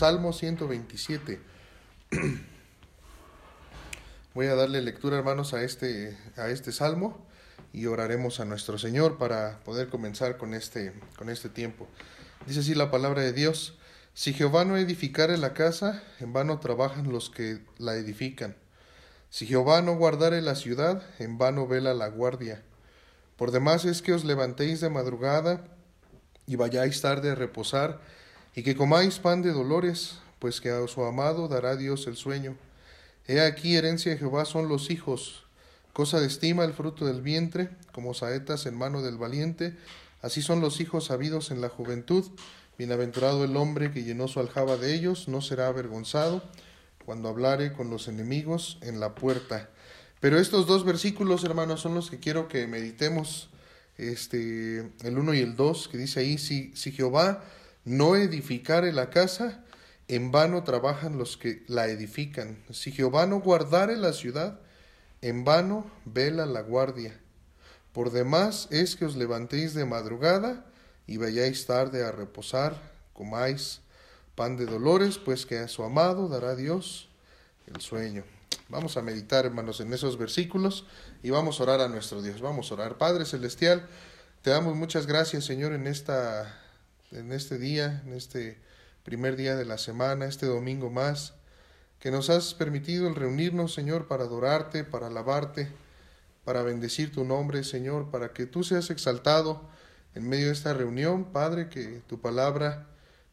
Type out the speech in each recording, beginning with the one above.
Salmo 127. Voy a darle lectura, hermanos, a este, a este salmo y oraremos a nuestro Señor para poder comenzar con este, con este tiempo. Dice así la palabra de Dios, si Jehová no edificare la casa, en vano trabajan los que la edifican. Si Jehová no guardare la ciudad, en vano vela la guardia. Por demás es que os levantéis de madrugada y vayáis tarde a reposar, y que comáis pan de dolores, pues que a su amado dará Dios el sueño. He aquí herencia de Jehová son los hijos, cosa de estima el fruto del vientre, como saetas en mano del valiente, así son los hijos sabidos en la juventud. Bienaventurado el hombre que llenó su aljaba de ellos, no será avergonzado cuando hablare con los enemigos en la puerta. Pero estos dos versículos, hermanos, son los que quiero que meditemos, este, el uno y el dos, que dice ahí, si, si Jehová no edificare la casa, en vano trabajan los que la edifican. Si Jehová no guardare la ciudad, en vano vela la guardia. Por demás es que os levantéis de madrugada y vayáis tarde a reposar, comáis pan de dolores, pues que a su amado dará Dios el sueño. Vamos a meditar, hermanos, en esos versículos y vamos a orar a nuestro Dios. Vamos a orar. Padre Celestial, te damos muchas gracias, Señor, en, esta, en este día, en este primer día de la semana, este domingo más, que nos has permitido el reunirnos, Señor, para adorarte, para alabarte, para bendecir tu nombre, Señor, para que tú seas exaltado en medio de esta reunión, Padre, que tu palabra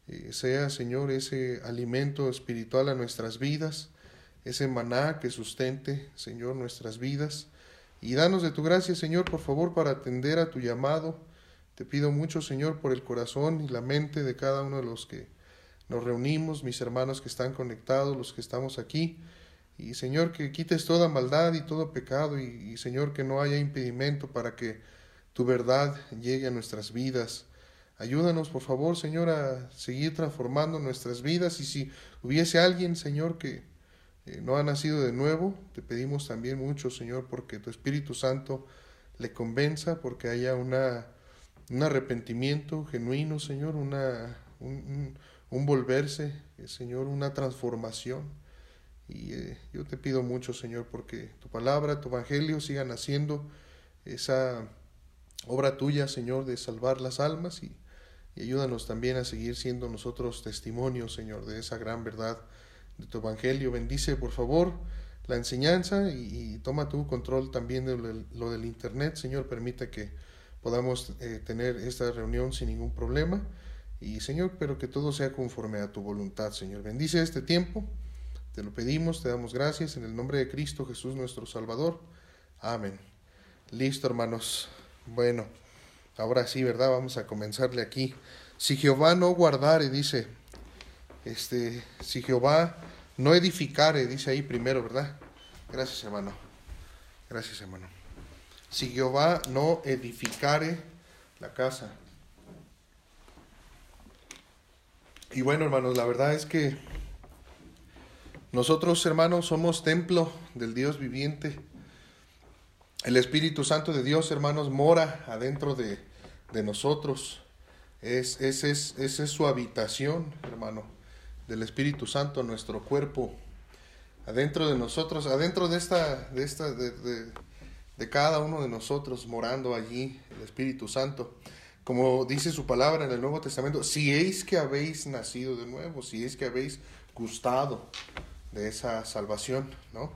eh, sea, Señor, ese alimento espiritual a nuestras vidas ese maná que sustente, Señor, nuestras vidas. Y danos de tu gracia, Señor, por favor, para atender a tu llamado. Te pido mucho, Señor, por el corazón y la mente de cada uno de los que nos reunimos, mis hermanos que están conectados, los que estamos aquí. Y, Señor, que quites toda maldad y todo pecado. Y, Señor, que no haya impedimento para que tu verdad llegue a nuestras vidas. Ayúdanos, por favor, Señor, a seguir transformando nuestras vidas. Y si hubiese alguien, Señor, que eh, no ha nacido de nuevo, te pedimos también mucho, Señor, porque tu Espíritu Santo le convenza, porque haya una, un arrepentimiento genuino, Señor, una, un, volverse, eh, Señor, una transformación. Y eh, yo te pido mucho, Señor, porque tu palabra, tu evangelio sigan haciendo esa obra tuya, Señor, de salvar las almas y, ayúdanos también a seguir siendo nosotros testimonios, Señor, de esa gran verdad de tu evangelio. Bendice, por favor, la enseñanza y, toma tu control también de lo, del Internet. Señor, permite que podamos eh, tener esta reunión sin ningún problema. Y Señor, pero que todo sea conforme a tu voluntad, Señor. Bendice este tiempo. Te lo pedimos, te damos gracias en el nombre de Cristo Jesús nuestro Salvador. Amén. Listo, hermanos. Bueno, ahora sí, ¿verdad? Vamos a comenzarle aquí. Si Jehová no guardare, dice, este, si Jehová no edificare, dice ahí primero, ¿verdad? Gracias, hermano. Gracias, hermano. Si Jehová no edificare la casa. Y bueno, hermanos, la verdad es que nosotros, hermanos, somos templo del Dios viviente. El Espíritu Santo de Dios, hermanos, mora adentro de, de nosotros. Es, es, es, es su habitación, hermano del Espíritu Santo nuestro cuerpo, adentro de nosotros, adentro de esta, de esta, de, cada uno de nosotros morando allí, el Espíritu Santo. Como dice su palabra en el Nuevo Testamento, si es que habéis nacido de nuevo, si es que habéis gustado de esa salvación, ¿no?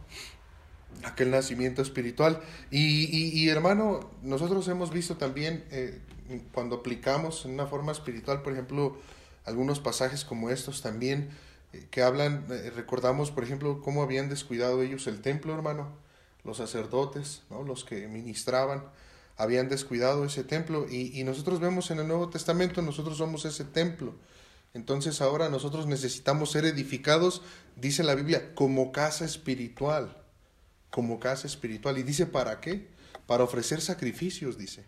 Aquel nacimiento espiritual. Y, y, hermano, nosotros hemos visto también eh, cuando aplicamos en una forma espiritual, por ejemplo, algunos pasajes como estos también eh, que hablan, eh, recordamos por ejemplo cómo habían descuidado ellos el templo, hermano, los sacerdotes, ¿no? los que ministraban, habían descuidado ese templo y, y nosotros vemos en el Nuevo Testamento, nosotros somos ese templo. Entonces ahora nosotros necesitamos ser edificados, dice la Biblia, como casa espiritual, como casa espiritual. Y dice, ¿para qué? Para ofrecer sacrificios, dice,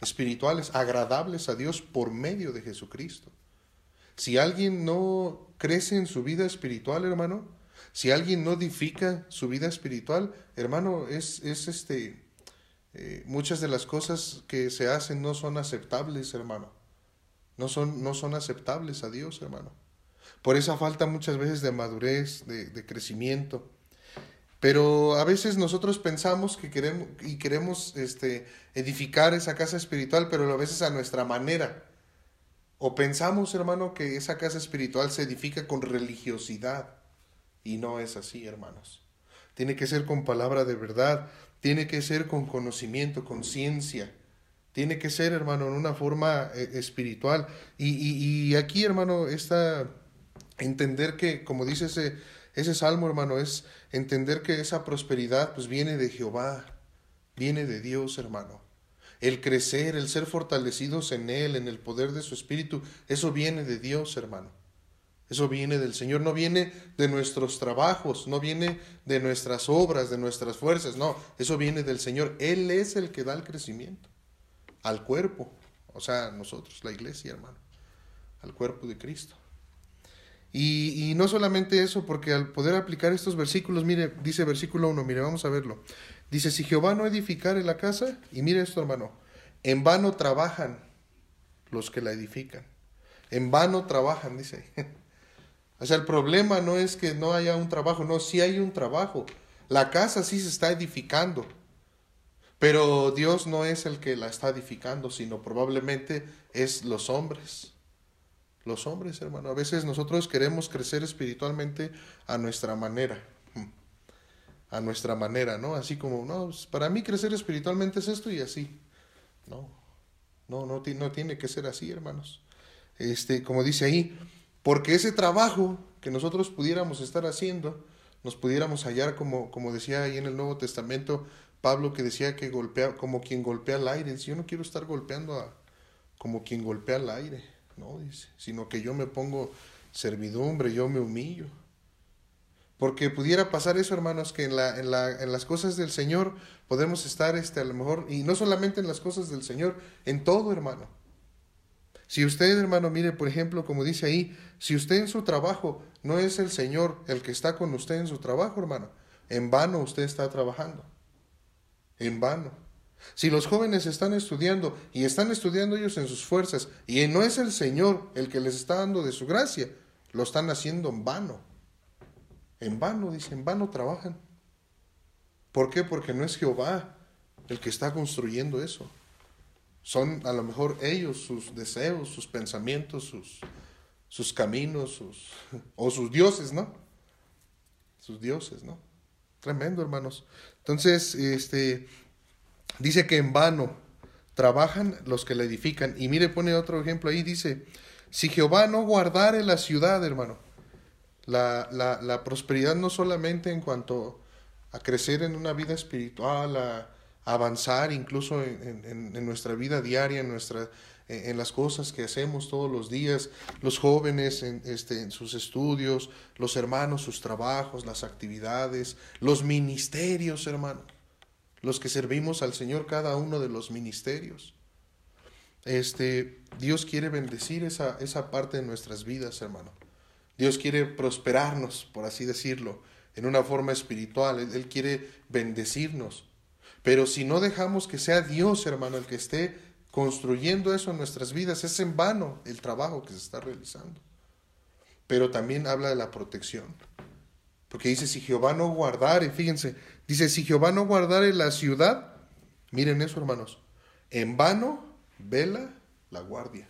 espirituales, agradables a Dios por medio de Jesucristo. Si alguien no crece en su vida espiritual, hermano, si alguien no edifica su vida espiritual, hermano, es, es este, eh, muchas de las cosas que se hacen no son aceptables, hermano. No son, no son aceptables a Dios, hermano. por esa falta muchas veces de madurez, de, de crecimiento. Pero a veces nosotros pensamos que queremos y queremos este, edificar esa casa espiritual, pero a veces a nuestra manera. O pensamos, hermano, que esa casa espiritual se edifica con religiosidad. Y no es así, hermanos. Tiene que ser con palabra de verdad, tiene que ser con conocimiento, con ciencia. Tiene que ser, hermano, en una forma eh, espiritual. Y, y, y aquí, hermano, está entender que, como dice ese ese salmo, hermano, es entender que esa prosperidad pues viene de Jehová, viene de Dios, hermano. El crecer, el ser fortalecidos en Él, en el poder de su Espíritu, eso viene de Dios, hermano. Eso viene del Señor, no viene de nuestros trabajos, no viene de nuestras obras, de nuestras fuerzas, no, eso viene del Señor. Él es el que da el crecimiento al cuerpo, o sea, nosotros, la iglesia, hermano, al cuerpo de Cristo. Y, no solamente eso, porque al poder aplicar estos versículos, mire, dice versículo 1, mire, vamos a verlo. Dice, si Jehová no edificare la casa, y mire esto hermano, en vano trabajan los que la edifican. En vano trabajan, dice. o sea, el problema no es que no haya un trabajo, no, sí hay un trabajo. La casa sí se está edificando, pero Dios no es el que la está edificando, sino probablemente es los hombres los hombres, hermano. A veces nosotros queremos crecer espiritualmente a nuestra manera. A nuestra manera, ¿no? Así como, no, pues, para mí crecer espiritualmente es esto y así. No, no, no, no tiene que ser así, hermanos. Este, como dice ahí, porque ese trabajo que nosotros pudiéramos estar haciendo, nos pudiéramos hallar como, como decía ahí en el Nuevo Testamento, Pablo que decía que golpea, como quien golpea el aire. Yo no quiero estar golpeando a, como quien golpea el aire. No, dice, sino que yo me pongo servidumbre, yo me humillo. Porque pudiera pasar eso, hermanos, que en, la, en, la, en las cosas del Señor podemos estar, este, a lo mejor, y no solamente en las cosas del Señor, en todo, hermano. Si usted, hermano, mire, por ejemplo, como dice ahí, si usted en su trabajo no es el Señor el que está con usted en su trabajo, hermano, en vano usted está trabajando. En vano. Si los jóvenes están estudiando y están estudiando ellos en sus fuerzas y no es el Señor el que les está dando de su gracia, lo están haciendo en vano. En vano, dice, en vano trabajan. ¿Por qué? Porque no es Jehová el que está construyendo eso. Son a lo mejor ellos, sus deseos, sus pensamientos, sus, sus caminos, sus, o sus dioses, ¿no? Sus dioses, ¿no? Tremendo, hermanos. Entonces, este, Dice que en vano trabajan los que la edifican. Y mire, pone otro ejemplo ahí, dice, si Jehová no guardare la ciudad, hermano, la, la, la prosperidad no solamente en cuanto a crecer en una vida espiritual, a, avanzar incluso en, en, nuestra vida diaria, en, en, las cosas que hacemos todos los días, los jóvenes en, este, en sus estudios, los hermanos, sus trabajos, las actividades, los ministerios, hermano los que servimos al Señor cada uno de los ministerios. Este, Dios quiere bendecir esa, esa parte de nuestras vidas, hermano. Dios quiere prosperarnos, por así decirlo, en una forma espiritual. Él quiere bendecirnos. Pero si no dejamos que sea Dios, hermano, el que esté construyendo eso en nuestras vidas, es en vano el trabajo que se está realizando. Pero también habla de la protección. Porque dice, si Jehová no guardare, fíjense, dice, si Jehová no guardare la ciudad, miren eso hermanos, en vano vela la guardia.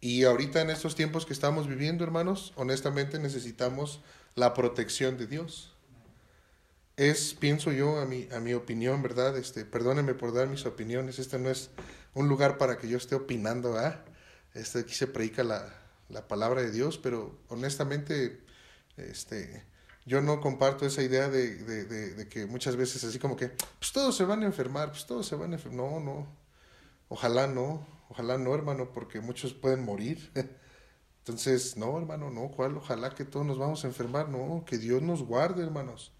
Y ahorita en estos tiempos que estamos viviendo, hermanos, honestamente necesitamos la protección de Dios. Es, pienso yo, a mi, a mi opinión, ¿verdad? Este, perdónenme por dar mis opiniones. Este no es un lugar para que yo esté opinando, ¿verdad? Este, aquí se predica la, la palabra de Dios, pero honestamente este, yo no comparto esa idea de, de, que muchas veces así como que, pues todos se van a enfermar, pues todos se van a enfermar. No, no. Ojalá no, ojalá no, hermano, porque muchos pueden morir. Entonces, no, hermano, no, ¿cuál? Ojalá que todos nos vamos a enfermar. No, que Dios nos guarde, hermanos.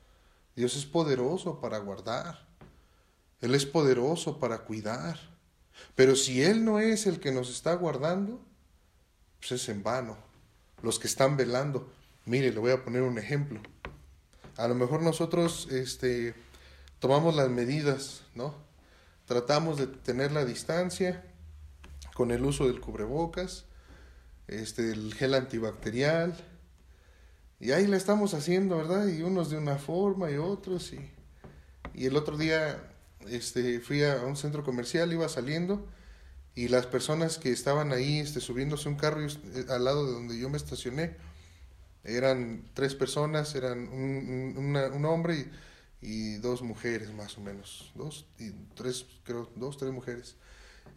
Dios es poderoso para guardar. Él es poderoso para cuidar. Pero si Él no es el que nos está guardando, pues es en vano. Los que están velando. Mire, le voy a poner un ejemplo. A lo mejor nosotros este, tomamos las medidas, ¿no? Tratamos de tener la distancia con el uso del cubrebocas, este, el gel antibacterial. Y ahí la estamos haciendo, ¿verdad? Y unos de una forma y otros. Y, y el otro día este, fui a un centro comercial, iba saliendo y las personas que estaban ahí este, subiéndose un carro eh, al lado de donde yo me estacioné, eran tres personas, eran un, hombre y, y, dos mujeres más o menos, dos y tres, creo, dos, tres mujeres.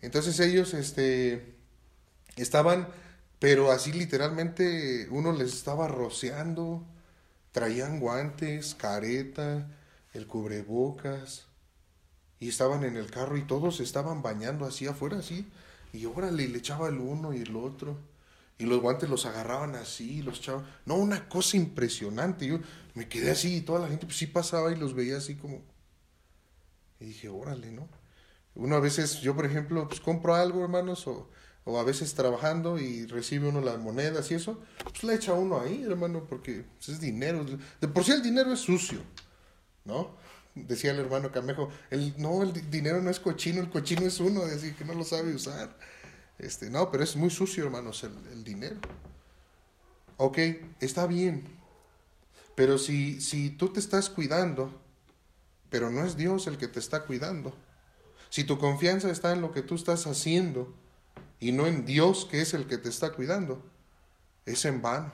Entonces ellos este, estaban, pero así literalmente uno les estaba rociando, traían guantes, careta, el cubrebocas, y estaban en el carro y todos estaban bañando así afuera, así, y órale, le echaba el uno y el otro, y los guantes los agarraban así, los echaban, no, una cosa impresionante, yo me quedé así y toda la gente pues sí pasaba y los veía así como, y dije, órale, ¿no? Uno a veces, yo por ejemplo, pues compro algo, hermanos, o, o a veces trabajando y recibe uno las monedas y eso, pues le echa uno ahí, hermano, porque pues, es dinero. De por sí el dinero es sucio, ¿no? Decía el hermano Camejo, el, no, el dinero no es cochino, el cochino es uno, decir que no lo sabe usar. Este, no, pero es muy sucio, hermanos, el, el dinero. Ok, está bien. Pero si, si tú te estás cuidando, pero no es Dios el que te está cuidando, si tu confianza está en lo que tú estás haciendo y no en Dios que es el que te está cuidando, es en vano.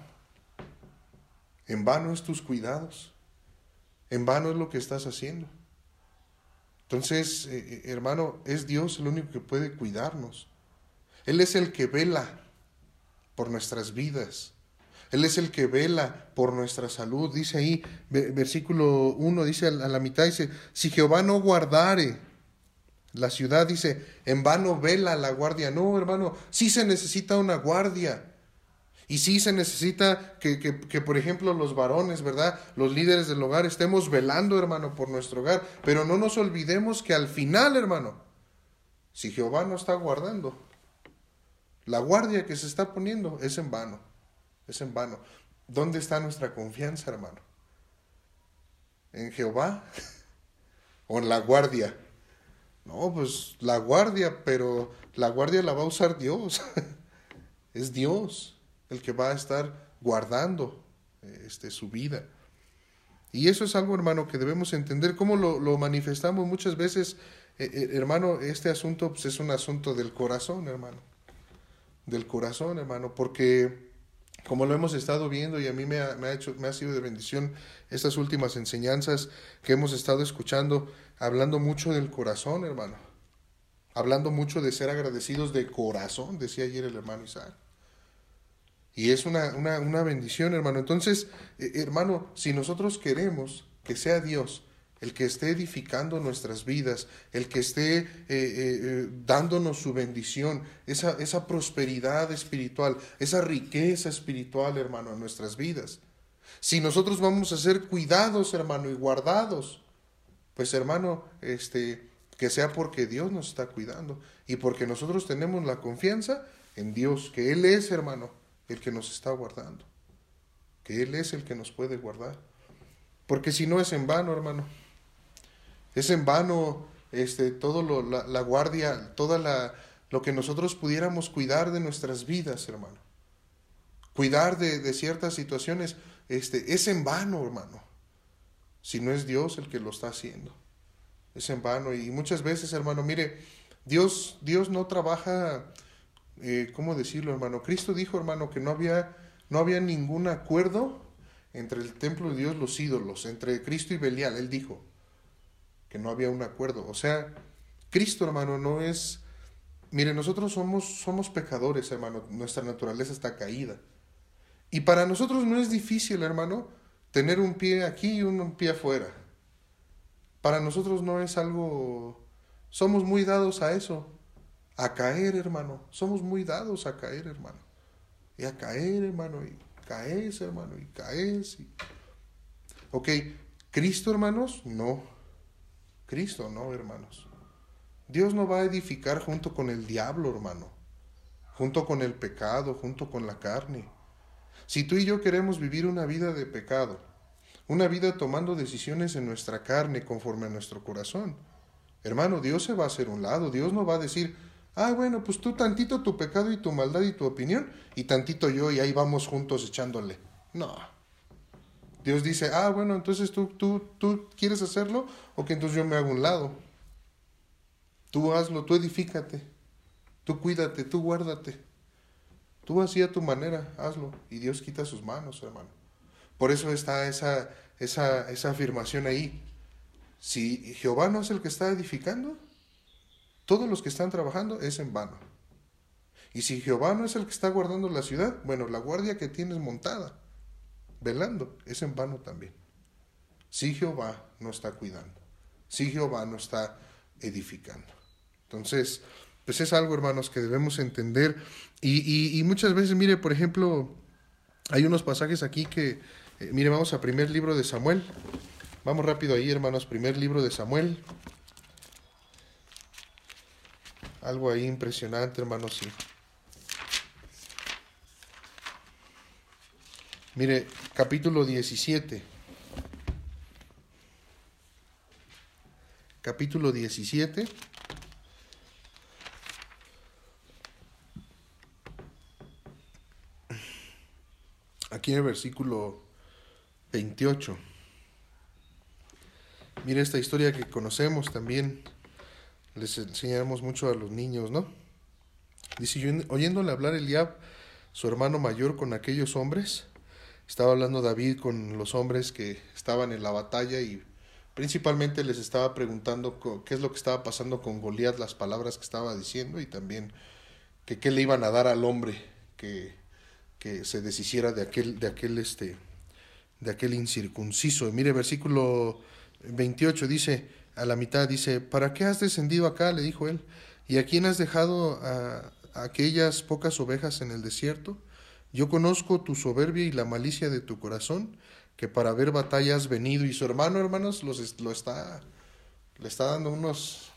En vano es tus cuidados. En vano es lo que estás haciendo. Entonces, eh, eh, hermano, es Dios el único que puede cuidarnos. Él es el que vela por nuestras vidas. Él es el que vela por nuestra salud. Dice ahí, versículo 1, dice a la mitad, dice, si Jehová no guardare la ciudad, dice, en vano vela la guardia. No, hermano, sí se necesita una guardia. Y sí se necesita que, que, por ejemplo, los varones, ¿verdad? Los líderes del hogar estemos velando, hermano, por nuestro hogar. Pero no nos olvidemos que al final, hermano, si Jehová no está guardando, la guardia que se está poniendo es en vano. Es en vano. ¿Dónde está nuestra confianza, hermano? ¿En Jehová? ¿O en la guardia? No, pues la guardia, pero la guardia la va a usar Dios. es Dios el que va a estar guardando este, su vida. Y eso es algo, hermano, que debemos entender. ¿Cómo lo, lo manifestamos muchas veces, eh, eh, hermano? Este asunto pues, es un asunto del corazón, hermano. Del corazón, hermano, porque como lo hemos estado viendo y a mí me ha, hecho, me ha sido de bendición estas últimas enseñanzas que hemos estado escuchando, hablando mucho del corazón, hermano. Hablando mucho de ser agradecidos de corazón, decía ayer el hermano Isaac. Y es una, una, una bendición, hermano. Entonces, eh, hermano, si nosotros queremos que sea Dios el que esté edificando nuestras vidas, el que esté eh, eh, dándonos su bendición, esa, esa prosperidad espiritual, esa riqueza espiritual, hermano, en nuestras vidas. Si nosotros vamos a ser cuidados, hermano, y guardados, pues hermano, este, que sea porque Dios nos está cuidando y porque nosotros tenemos la confianza en Dios, que Él es, hermano, el que nos está guardando, que Él es el que nos puede guardar. Porque si no es en vano, hermano, es en vano este, todo lo, la, guardia, toda la, lo que nosotros pudiéramos cuidar de nuestras vidas, hermano. Cuidar de, de ciertas situaciones, este, es en vano, hermano, si no es Dios el que lo está haciendo. Es en vano. Y muchas veces, hermano, mire, Dios, Dios no trabaja eh, ¿cómo decirlo, hermano? Cristo dijo, hermano, que no había, no había ningún acuerdo entre el templo de Dios, los ídolos, entre Cristo y Belial. Él dijo no había un acuerdo. O sea, Cristo, hermano, no es... Mire, nosotros somos, somos pecadores, hermano. Nuestra naturaleza está caída. Y para nosotros no es difícil, hermano, tener un pie aquí y un pie afuera. Para nosotros no es algo... Somos muy dados a eso a caer, hermano. Somos muy dados a caer, hermano. Y a caer, hermano, y caes, hermano, y caes. Y... Ok, Cristo, hermanos, no. Cristo, no, hermanos. Dios no va a edificar junto con el diablo, hermano. Junto con el pecado, junto con la carne. Si tú y yo queremos vivir una vida de pecado, una vida tomando decisiones en nuestra carne conforme a nuestro corazón, hermano, Dios se va a hacer un lado. Dios no va a decir, Ah, bueno, pues tú tantito tu pecado y tu maldad y tu opinión, y tantito yo, y ahí vamos juntos echándole. No. Dios dice, ah, bueno, entonces tú, tú, tú quieres hacerlo, o que entonces yo me hago un lado. Tú hazlo, tú edifícate, tú cuídate, tú guárdate. Tú así a tu manera, hazlo. Y Dios quita sus manos, hermano. Por eso está esa, esa, esa afirmación ahí. Si Jehová no es el que está edificando, todos los que están trabajando es en vano. Y si Jehová no es el que está guardando la ciudad, bueno, la guardia que tienes montada, velando, es en vano también. Si Jehová no está cuidando, si Jehová no está edificando. Entonces, pues es algo, hermanos, que debemos entender. Y, muchas veces, mire, por ejemplo, hay unos pasajes aquí que, eh, mire, vamos a primer libro de Samuel. Vamos rápido ahí, hermanos, primer libro de Samuel. Algo ahí impresionante, hermanos, sí. Mire, capítulo 17. Capítulo 17. aquí en el versículo 28. Mira esta historia que conocemos también, les enseñamos mucho a los niños, ¿no? Dice, oyéndole hablar Eliab, su hermano mayor, con aquellos hombres, estaba hablando David con los hombres que estaban en la batalla y principalmente les estaba preguntando qué es lo que estaba pasando con Goliat, las palabras que estaba diciendo y también que qué le iban a dar al hombre que que se deshiciera de aquel, de aquel, este, de aquel incircunciso. mire, versículo 28 dice, a la mitad dice, ¿para qué has descendido acá? le dijo él. ¿Y a quién has dejado a, aquellas pocas ovejas en el desierto? Yo conozco tu soberbia y la malicia de tu corazón, que para ver batalla has venido. Y su hermano, hermanos, los, lo está, le está dando unos,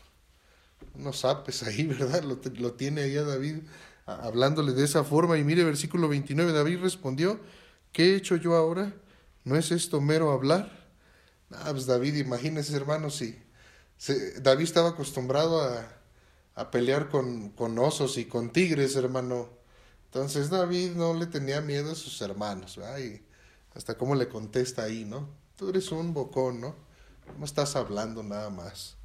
unos apes ahí, ¿verdad? Lo, lo tiene ahí a David hablándole de esa forma. Y mire versículo 29, David respondió, ¿qué he hecho yo ahora? ¿No es esto mero hablar? Ah, pues David, imagínese hermano, si David estaba acostumbrado a, a pelear con, con, osos y con tigres, hermano. Entonces David no le tenía miedo a sus hermanos, Ay, hasta cómo le contesta ahí, ¿no? Tú eres un bocón, ¿no? No estás hablando nada más.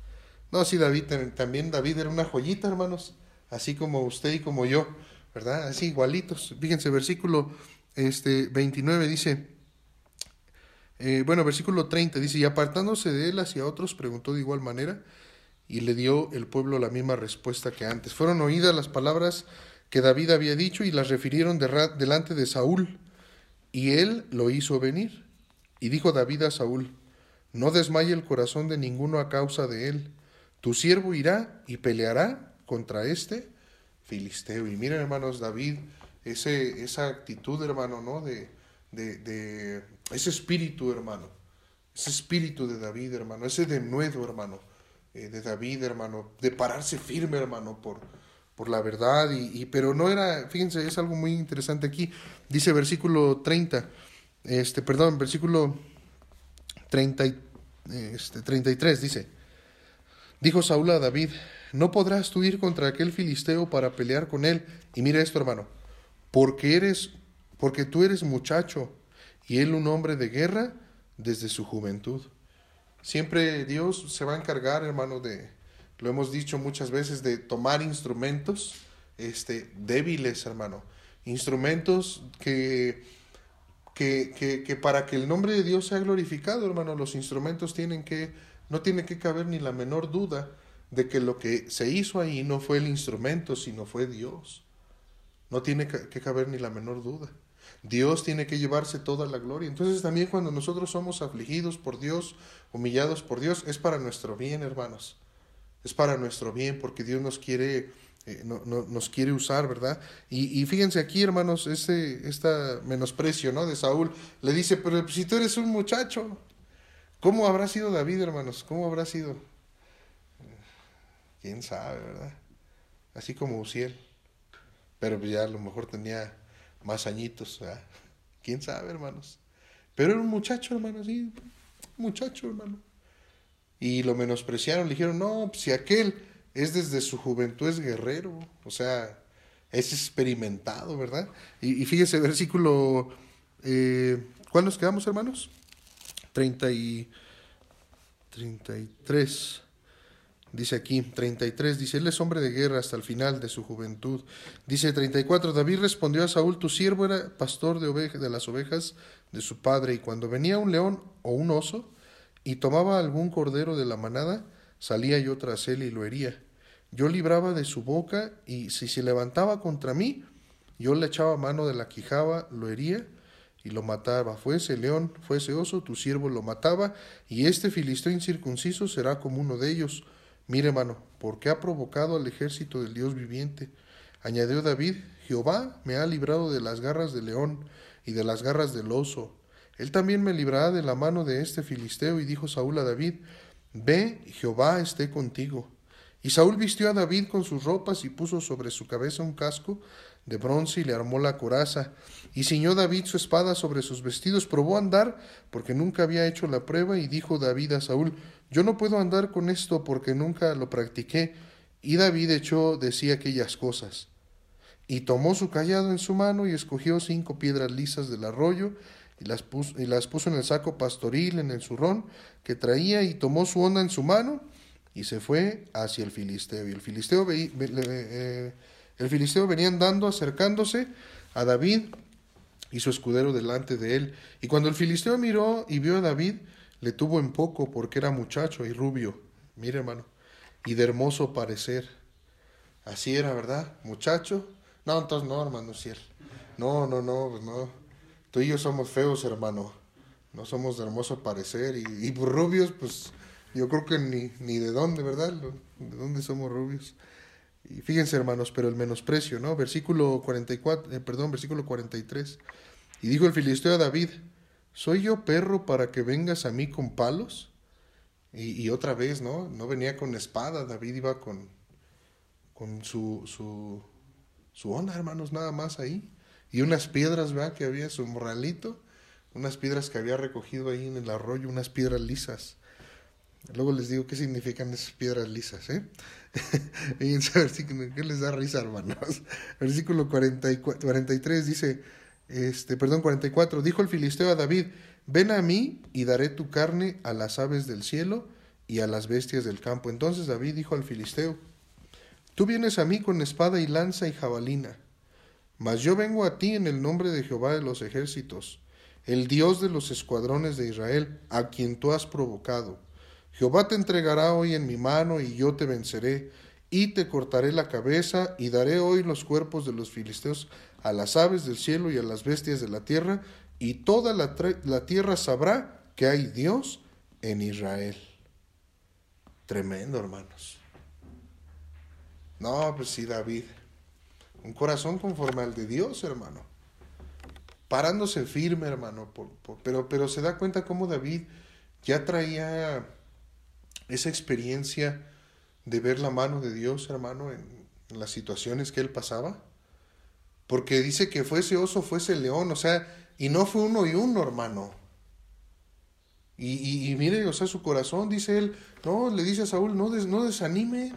No, sí, David, también David era una joyita, hermanos así como usted y como yo, ¿verdad? Así igualitos. Fíjense, versículo este, 29 dice, eh, bueno, versículo 30 dice, y apartándose de él hacia otros, preguntó de igual manera, y le dio el pueblo la misma respuesta que antes. Fueron oídas las palabras que David había dicho y las refirieron delante de Saúl, y él lo hizo venir. Y dijo David a Saúl, no desmaye el corazón de ninguno a causa de él, tu siervo irá y peleará contra este filisteo. Y miren, hermanos, David, ese, esa actitud, hermano, ¿no? De, de, ese espíritu, hermano, ese espíritu de David, hermano, ese denuedo, hermano, eh, de David, hermano, de pararse firme, hermano, por, por la verdad, y, pero no era, fíjense, es algo muy interesante aquí, dice versículo 30, este, perdón, versículo 30, este, 33, dice, dijo Saúl a David, no podrás tú ir contra aquel filisteo para pelear con él. Y mira esto, hermano, porque eres, porque tú eres muchacho y él un hombre de guerra desde su juventud. Siempre Dios se va a encargar, hermano, de, lo hemos dicho muchas veces, de tomar instrumentos este, débiles, hermano. Instrumentos que, que, que, que para que el nombre de Dios sea glorificado, hermano, los instrumentos tienen que, no tiene que caber ni la menor duda de que lo que se hizo ahí no fue el instrumento, sino fue Dios. No tiene que caber ni la menor duda. Dios tiene que llevarse toda la gloria. Entonces también cuando nosotros somos afligidos por Dios, humillados por Dios, es para nuestro bien, hermanos. Es para nuestro bien porque Dios nos quiere, eh, no, nos quiere usar, ¿verdad? Y, fíjense aquí, hermanos, este, esta menosprecio, ¿no? De Saúl. Le dice, pero si tú eres un muchacho, ¿cómo habrá sido David, hermanos? ¿Cómo habrá sido? quién sabe, ¿verdad? Así como Uciel. Pero ya a lo mejor tenía más añitos, ¿verdad? ¿Quién sabe, hermanos? Pero era un muchacho, hermano, sí, muchacho, hermano. Y lo menospreciaron, le dijeron, no, pues si aquel es desde su juventud, es guerrero, o sea, es experimentado, ¿verdad? Y, fíjese, versículo, eh, ¿cuál nos quedamos, hermanos? 30 y 33. Dice aquí, 33, dice, él es hombre de guerra hasta el final de su juventud. Dice 34, David respondió a Saúl, tu siervo era pastor de, de las ovejas de su padre, y cuando venía un león o un oso y tomaba algún cordero de la manada, salía yo tras él y lo hería. Yo libraba de su boca, y si se levantaba contra mí, yo le echaba mano de la quijaba, lo hería y lo mataba. Fuese león, fuese oso, tu siervo lo mataba, y este filisteo incircunciso será como uno de ellos Mire, hermano, porque ha provocado al ejército del Dios viviente. Añadió David, Jehová me ha librado de las garras del león y de las garras del oso. Él también me librará de la mano de este filisteo. Y dijo Saúl a David, Ve, Jehová esté contigo. Y Saúl vistió a David con sus ropas y puso sobre su cabeza un casco de bronce y le armó la coraza. Y ciñó David su espada sobre sus vestidos, probó andar, porque nunca había hecho la prueba, y dijo David a Saúl, yo no puedo andar con esto porque nunca lo practiqué. Y David echó de sí aquellas cosas. Y tomó su callado en su mano y escogió cinco piedras lisas del arroyo y las puso, y las puso en el saco pastoril, en el zurrón que traía, y tomó su onda en su mano y se fue hacia el filisteo. Y el filisteo eh, el filisteo venía andando, acercándose a David y su escudero delante de él. Y cuando el filisteo miró y vio a David, le tuvo en poco porque era muchacho y rubio, mire hermano, y de hermoso parecer. Así era, ¿verdad? Muchacho. No, entonces no, hermano. No, no, no, pues no. Tú y yo somos feos, hermano. No somos de hermoso parecer. Y, y rubios, pues yo creo que ni, ni de dónde, ¿verdad? ¿De dónde somos rubios? Y fíjense, hermanos, pero el menosprecio, ¿no? Versículo 44, eh, perdón, versículo 43. Y dijo el filisteo a David, ¿soy yo perro para que vengas a mí con palos? Y, y otra vez, ¿no? No venía con espada, David iba con, con su, su, su onda, hermanos, nada más ahí. Y unas piedras, ¿verdad? Que había su morralito, unas piedras que había recogido ahí en el arroyo, unas piedras lisas. Luego les digo qué significan esas piedras lisas, ¿eh? Fíjense, versículo, ¿qué les da risa, hermanos? Versículo 43 dice, este, perdón, 44, dijo el filisteo a David, ven a mí y daré tu carne a las aves del cielo y a las bestias del campo. Entonces David dijo al filisteo, tú vienes a mí con espada y lanza y jabalina, mas yo vengo a ti en el nombre de Jehová de los ejércitos, el Dios de los escuadrones de Israel, a quien tú has provocado Jehová te entregará hoy en mi mano y yo te venceré y te cortaré la cabeza y daré hoy los cuerpos de los filisteos a las aves del cielo y a las bestias de la tierra y toda la, tierra sabrá que hay Dios en Israel. Tremendo, hermanos. No, pues sí, David. Un corazón conforme al de Dios, hermano. Parándose firme, hermano. pero, pero se da cuenta cómo David ya traía esa experiencia de ver la mano de Dios, hermano, en, las situaciones que él pasaba. Porque dice que fuese oso, fuese león, o sea, y no fue uno y uno, hermano. Y, y, mire, o sea, su corazón, dice él, no, le dice a Saúl, no, no desanime.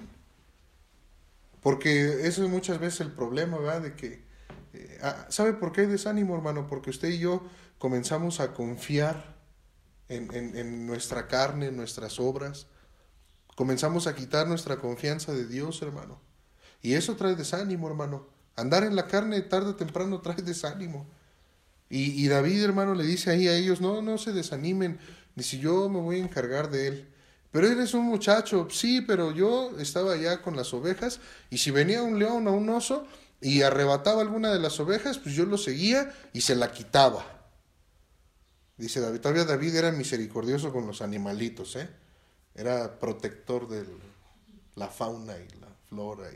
Porque eso es muchas veces el problema, ¿verdad? De que, eh, ah, ¿sabe por qué hay desánimo, hermano? Porque usted y yo comenzamos a confiar en, en, nuestra carne, en nuestras obras Comenzamos a quitar nuestra confianza de Dios, hermano. Y eso trae desánimo, hermano. Andar en la carne tarde o temprano trae desánimo. Y, David, hermano, le dice ahí a ellos, no, no se desanimen. Dice, yo me voy a encargar de él. Pero eres un muchacho, sí, pero yo estaba allá con las ovejas y si venía un león o un oso y arrebataba alguna de las ovejas, pues yo lo seguía y se la quitaba. Dice David, todavía David era misericordioso con los animalitos, ¿eh? era protector de la fauna y la flora.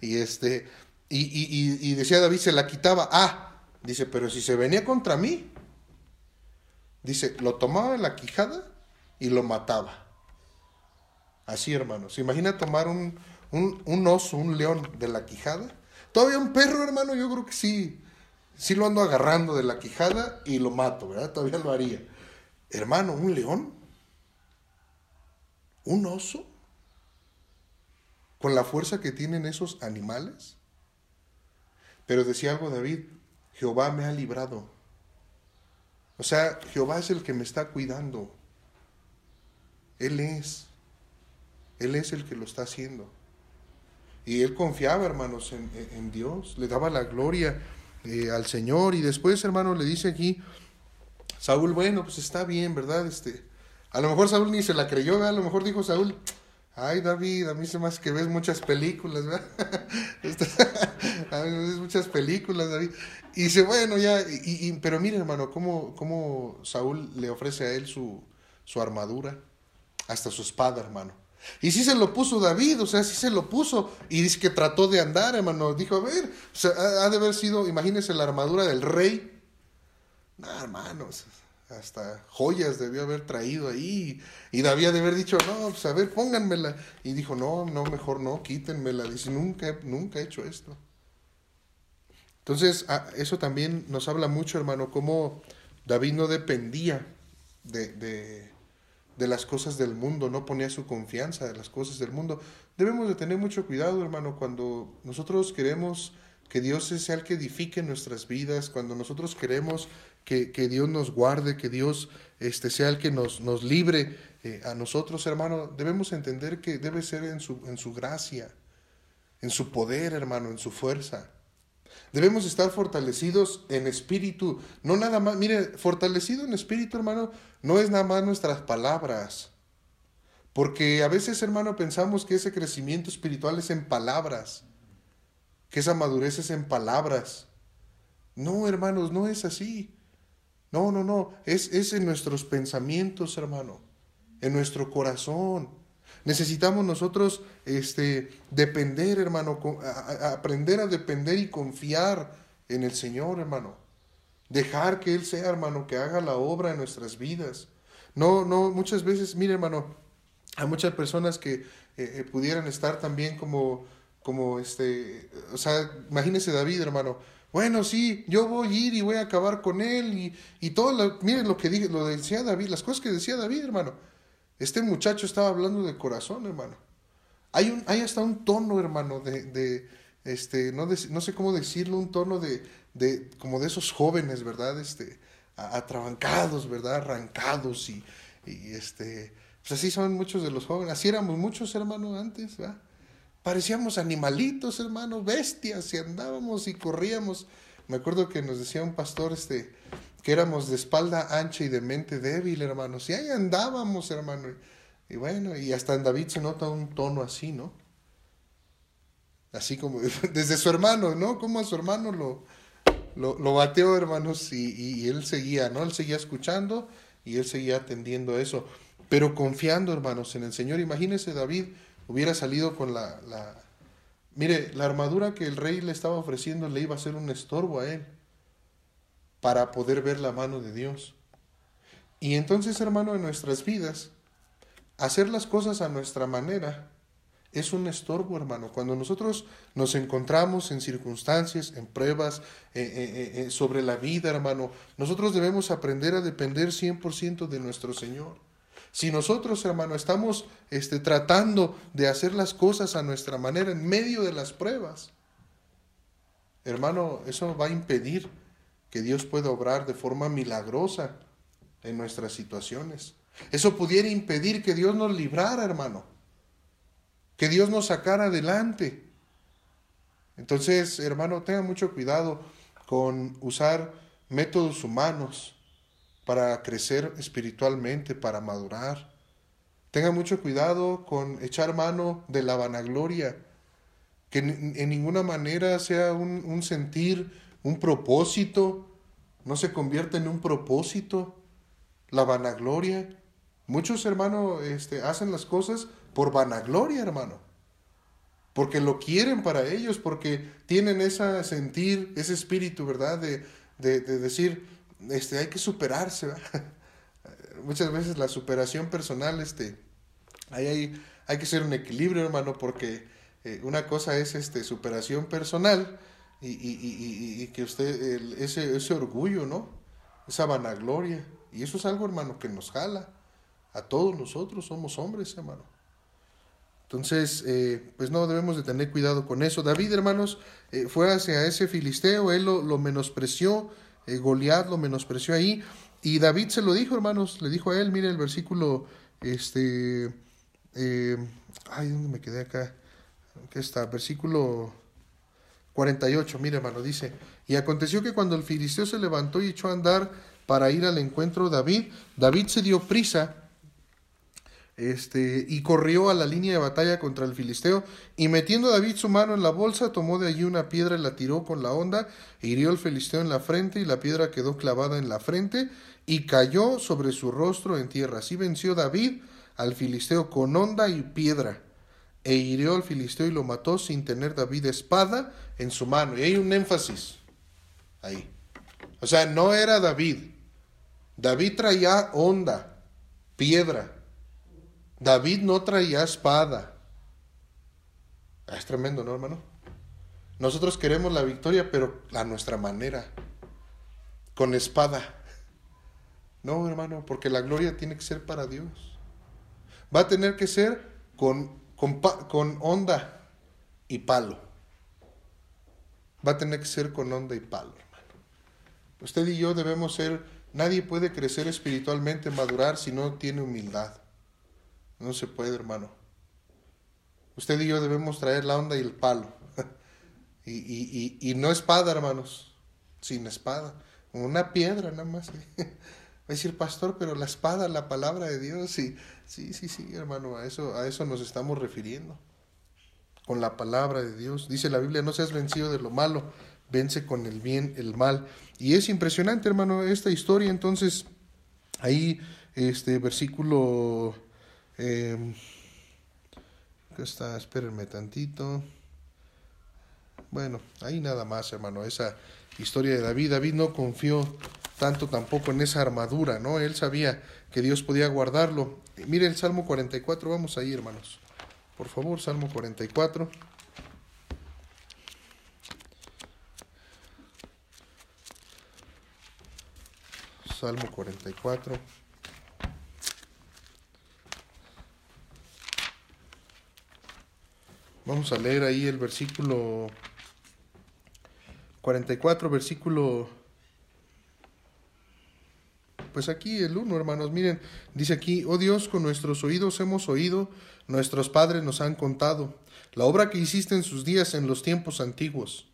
Y, este, y, decía David, se la quitaba. Ah, dice, pero si se venía contra mí, dice, lo tomaba en la quijada y lo mataba. Así, hermano. ¿Se imagina tomar un, un, un, oso, un león de la quijada? Todavía un perro, hermano, yo creo que sí. Sí lo ando agarrando de la quijada y lo mato, ¿verdad? Todavía lo haría. Hermano, un león un oso. con la fuerza que tienen esos animales. Pero decía algo David, Jehová me ha librado. O sea, Jehová es el que me está cuidando. Él es. Él es el que lo está haciendo. Y él confiaba, hermanos, en, Dios, le daba la gloria eh, al Señor. Y después, hermano, le dice aquí, Saúl, bueno, pues está bien, ¿verdad? Este, a lo mejor Saúl ni se la creyó, a lo mejor dijo Saúl, ay David, a mí se me hace que ves muchas películas, ¿verdad? ves muchas películas, David. Y dice, bueno, ya, y, pero mire, hermano, cómo, cómo Saúl le ofrece a él su, su armadura, hasta su espada, hermano. Y sí se lo puso David, o sea, sí se lo puso. Y dice que trató de andar, hermano. Dijo, a ver, o sea, ha de haber sido, imagínense la armadura del rey. No, hermanos, hasta joyas debió haber traído ahí. Y David de haber dicho, no, pues a ver, pónganmela. Y dijo, no, no, mejor no, quítenmela. Dice, nunca, nunca he hecho esto. Entonces, ah, eso también nos habla mucho, hermano, cómo David no dependía de de las cosas del mundo, no ponía su confianza de las cosas del mundo. Debemos de tener mucho cuidado, hermano, cuando nosotros queremos que Dios sea el que edifique nuestras vidas, cuando nosotros queremos que, Dios nos guarde, que Dios este, sea el que nos, nos libre eh, a nosotros, hermano, debemos entender que debe ser en su, en su gracia, en su poder, hermano, en su fuerza. Debemos estar fortalecidos en espíritu, no nada más, mire, fortalecido en espíritu, hermano, no es nada más nuestras palabras. Porque a veces, hermano, pensamos que ese crecimiento espiritual es en palabras, que esa madurez es en palabras. No, hermanos, no es así. No, no, no, es, es en nuestros pensamientos, hermano, en nuestro corazón. Necesitamos nosotros este, depender, hermano, aprender a depender y confiar en el Señor, hermano. Dejar que Él sea, hermano, que haga la obra en nuestras vidas. No, no, muchas veces, mire, hermano, hay muchas personas que eh, eh, pudieran estar también como, como este, o sea, imagínese David, hermano. Bueno, sí, yo voy a ir y voy a acabar con él y, y todo, lo, miren lo que dije, lo decía David, las cosas que decía David, hermano. Este muchacho estaba hablando de corazón, hermano. Hay, un, hay hasta un tono, hermano, de, de este, no, no sé cómo decirlo, un tono de, de, como de esos jóvenes, ¿verdad? Este, atrabancados, ¿verdad? Arrancados y, y este, pues así son muchos de los jóvenes. Así éramos muchos, hermanos, antes, ¿verdad? Parecíamos animalitos, hermanos, bestias, y andábamos y corríamos. Me acuerdo que nos decía un pastor, este, éramos de espalda ancha y de mente débil, hermanos. Y ahí andábamos, hermano. Y, bueno, y hasta en David se nota un tono así, ¿no? Así como desde su hermano, ¿no? Como a su hermano lo, lo, bateó, hermanos, y, él seguía, ¿no? Él seguía escuchando y él seguía atendiendo eso. Pero confiando, hermanos, en el Señor. Imagínese, David hubiera salido con la, la... Mire, la armadura que el rey le estaba ofreciendo le iba a ser un estorbo a él para poder ver la mano de Dios. Y entonces, hermano, en nuestras vidas, hacer las cosas a nuestra manera es un estorbo, hermano. Cuando nosotros nos encontramos en circunstancias, en pruebas, eh, eh, eh, sobre la vida, hermano, nosotros debemos aprender a depender 100% de nuestro Señor. Si nosotros, hermano, estamos este, tratando de hacer las cosas a nuestra manera en medio de las pruebas, hermano, eso va a impedir que Dios pueda obrar de forma milagrosa en nuestras situaciones. Eso pudiera impedir que Dios nos librara, hermano. Que Dios nos sacara adelante. Entonces, hermano, tenga mucho cuidado con usar métodos humanos para crecer espiritualmente, para madurar. Tenga mucho cuidado con echar mano de la vanagloria, que en, ninguna manera sea un, un sentir un propósito, no se convierte en un propósito, la vanagloria. Muchos hermanos este, hacen las cosas por vanagloria, hermano, porque lo quieren para ellos, porque tienen ese sentir, ese espíritu, ¿verdad? De, de, decir, este, hay que superarse. Muchas veces la superación personal, este, hay, hay, hay que ser un equilibrio, hermano, porque eh, una cosa es este, superación personal y, y, y, que usted, ese, ese orgullo, ¿no? Esa vanagloria. Y eso es algo, hermano, que nos jala. A todos nosotros somos hombres, hermano. Entonces, eh, pues no debemos de tener cuidado con eso. David, hermanos, eh, fue hacia ese filisteo, él lo, lo menospreció, eh, Goliat lo menospreció ahí, y David se lo dijo, hermanos, le dijo a él, mire el versículo, este, ay, ¿dónde me quedé acá? ¿Qué está? Versículo 48, mire hermano, dice, y aconteció que cuando el filisteo se levantó y echó a andar para ir al encuentro de David, David se dio prisa este, y corrió a la línea de batalla contra el filisteo, y metiendo David su mano en la bolsa, tomó de allí una piedra y la tiró con la onda, e hirió al filisteo en la frente, y la piedra quedó clavada en la frente, y cayó sobre su rostro en tierra. Así venció David al filisteo con onda y piedra, e hirió al filisteo y lo mató sin tener David espada en su mano. Y hay un énfasis ahí. O sea, no era David. David traía onda, piedra David no traía espada. Ah, es tremendo, ¿no, hermano? Nosotros queremos la victoria, pero a nuestra manera, con espada. No, hermano, porque la gloria tiene que ser para Dios. Va a tener que ser con, con, con onda y palo. Va a tener que ser con onda y palo, hermano. Usted y yo debemos ser, nadie puede crecer espiritualmente, madurar si no tiene humildad. No se puede, hermano. Usted y yo debemos traer la onda y el palo. y, y, y, y, no espada, hermanos. Sin espada. Una piedra nada más. Va a decir, pastor, pero la espada, la palabra de Dios. Sí, sí, sí, sí, hermano. A eso, a eso nos estamos refiriendo. Con la palabra de Dios. Dice la Biblia, no seas vencido de lo malo. Vence con el bien el mal. Y es impresionante, hermano, esta historia. Entonces, ahí, este versículo eh, está, espérenme tantito. Bueno, ahí nada más, hermano, esa historia de David. David no confió tanto tampoco en esa armadura, ¿no? Él sabía que Dios podía guardarlo. Mire el Salmo 44, vamos ahí, hermanos. Por favor, Salmo 44. Salmo 44. Vamos a leer ahí el versículo 44, versículo... Pues aquí el 1, hermanos, miren, dice aquí, oh Dios, con nuestros oídos hemos oído, nuestros padres nos han contado, la obra que hiciste en sus días en los tiempos antiguos.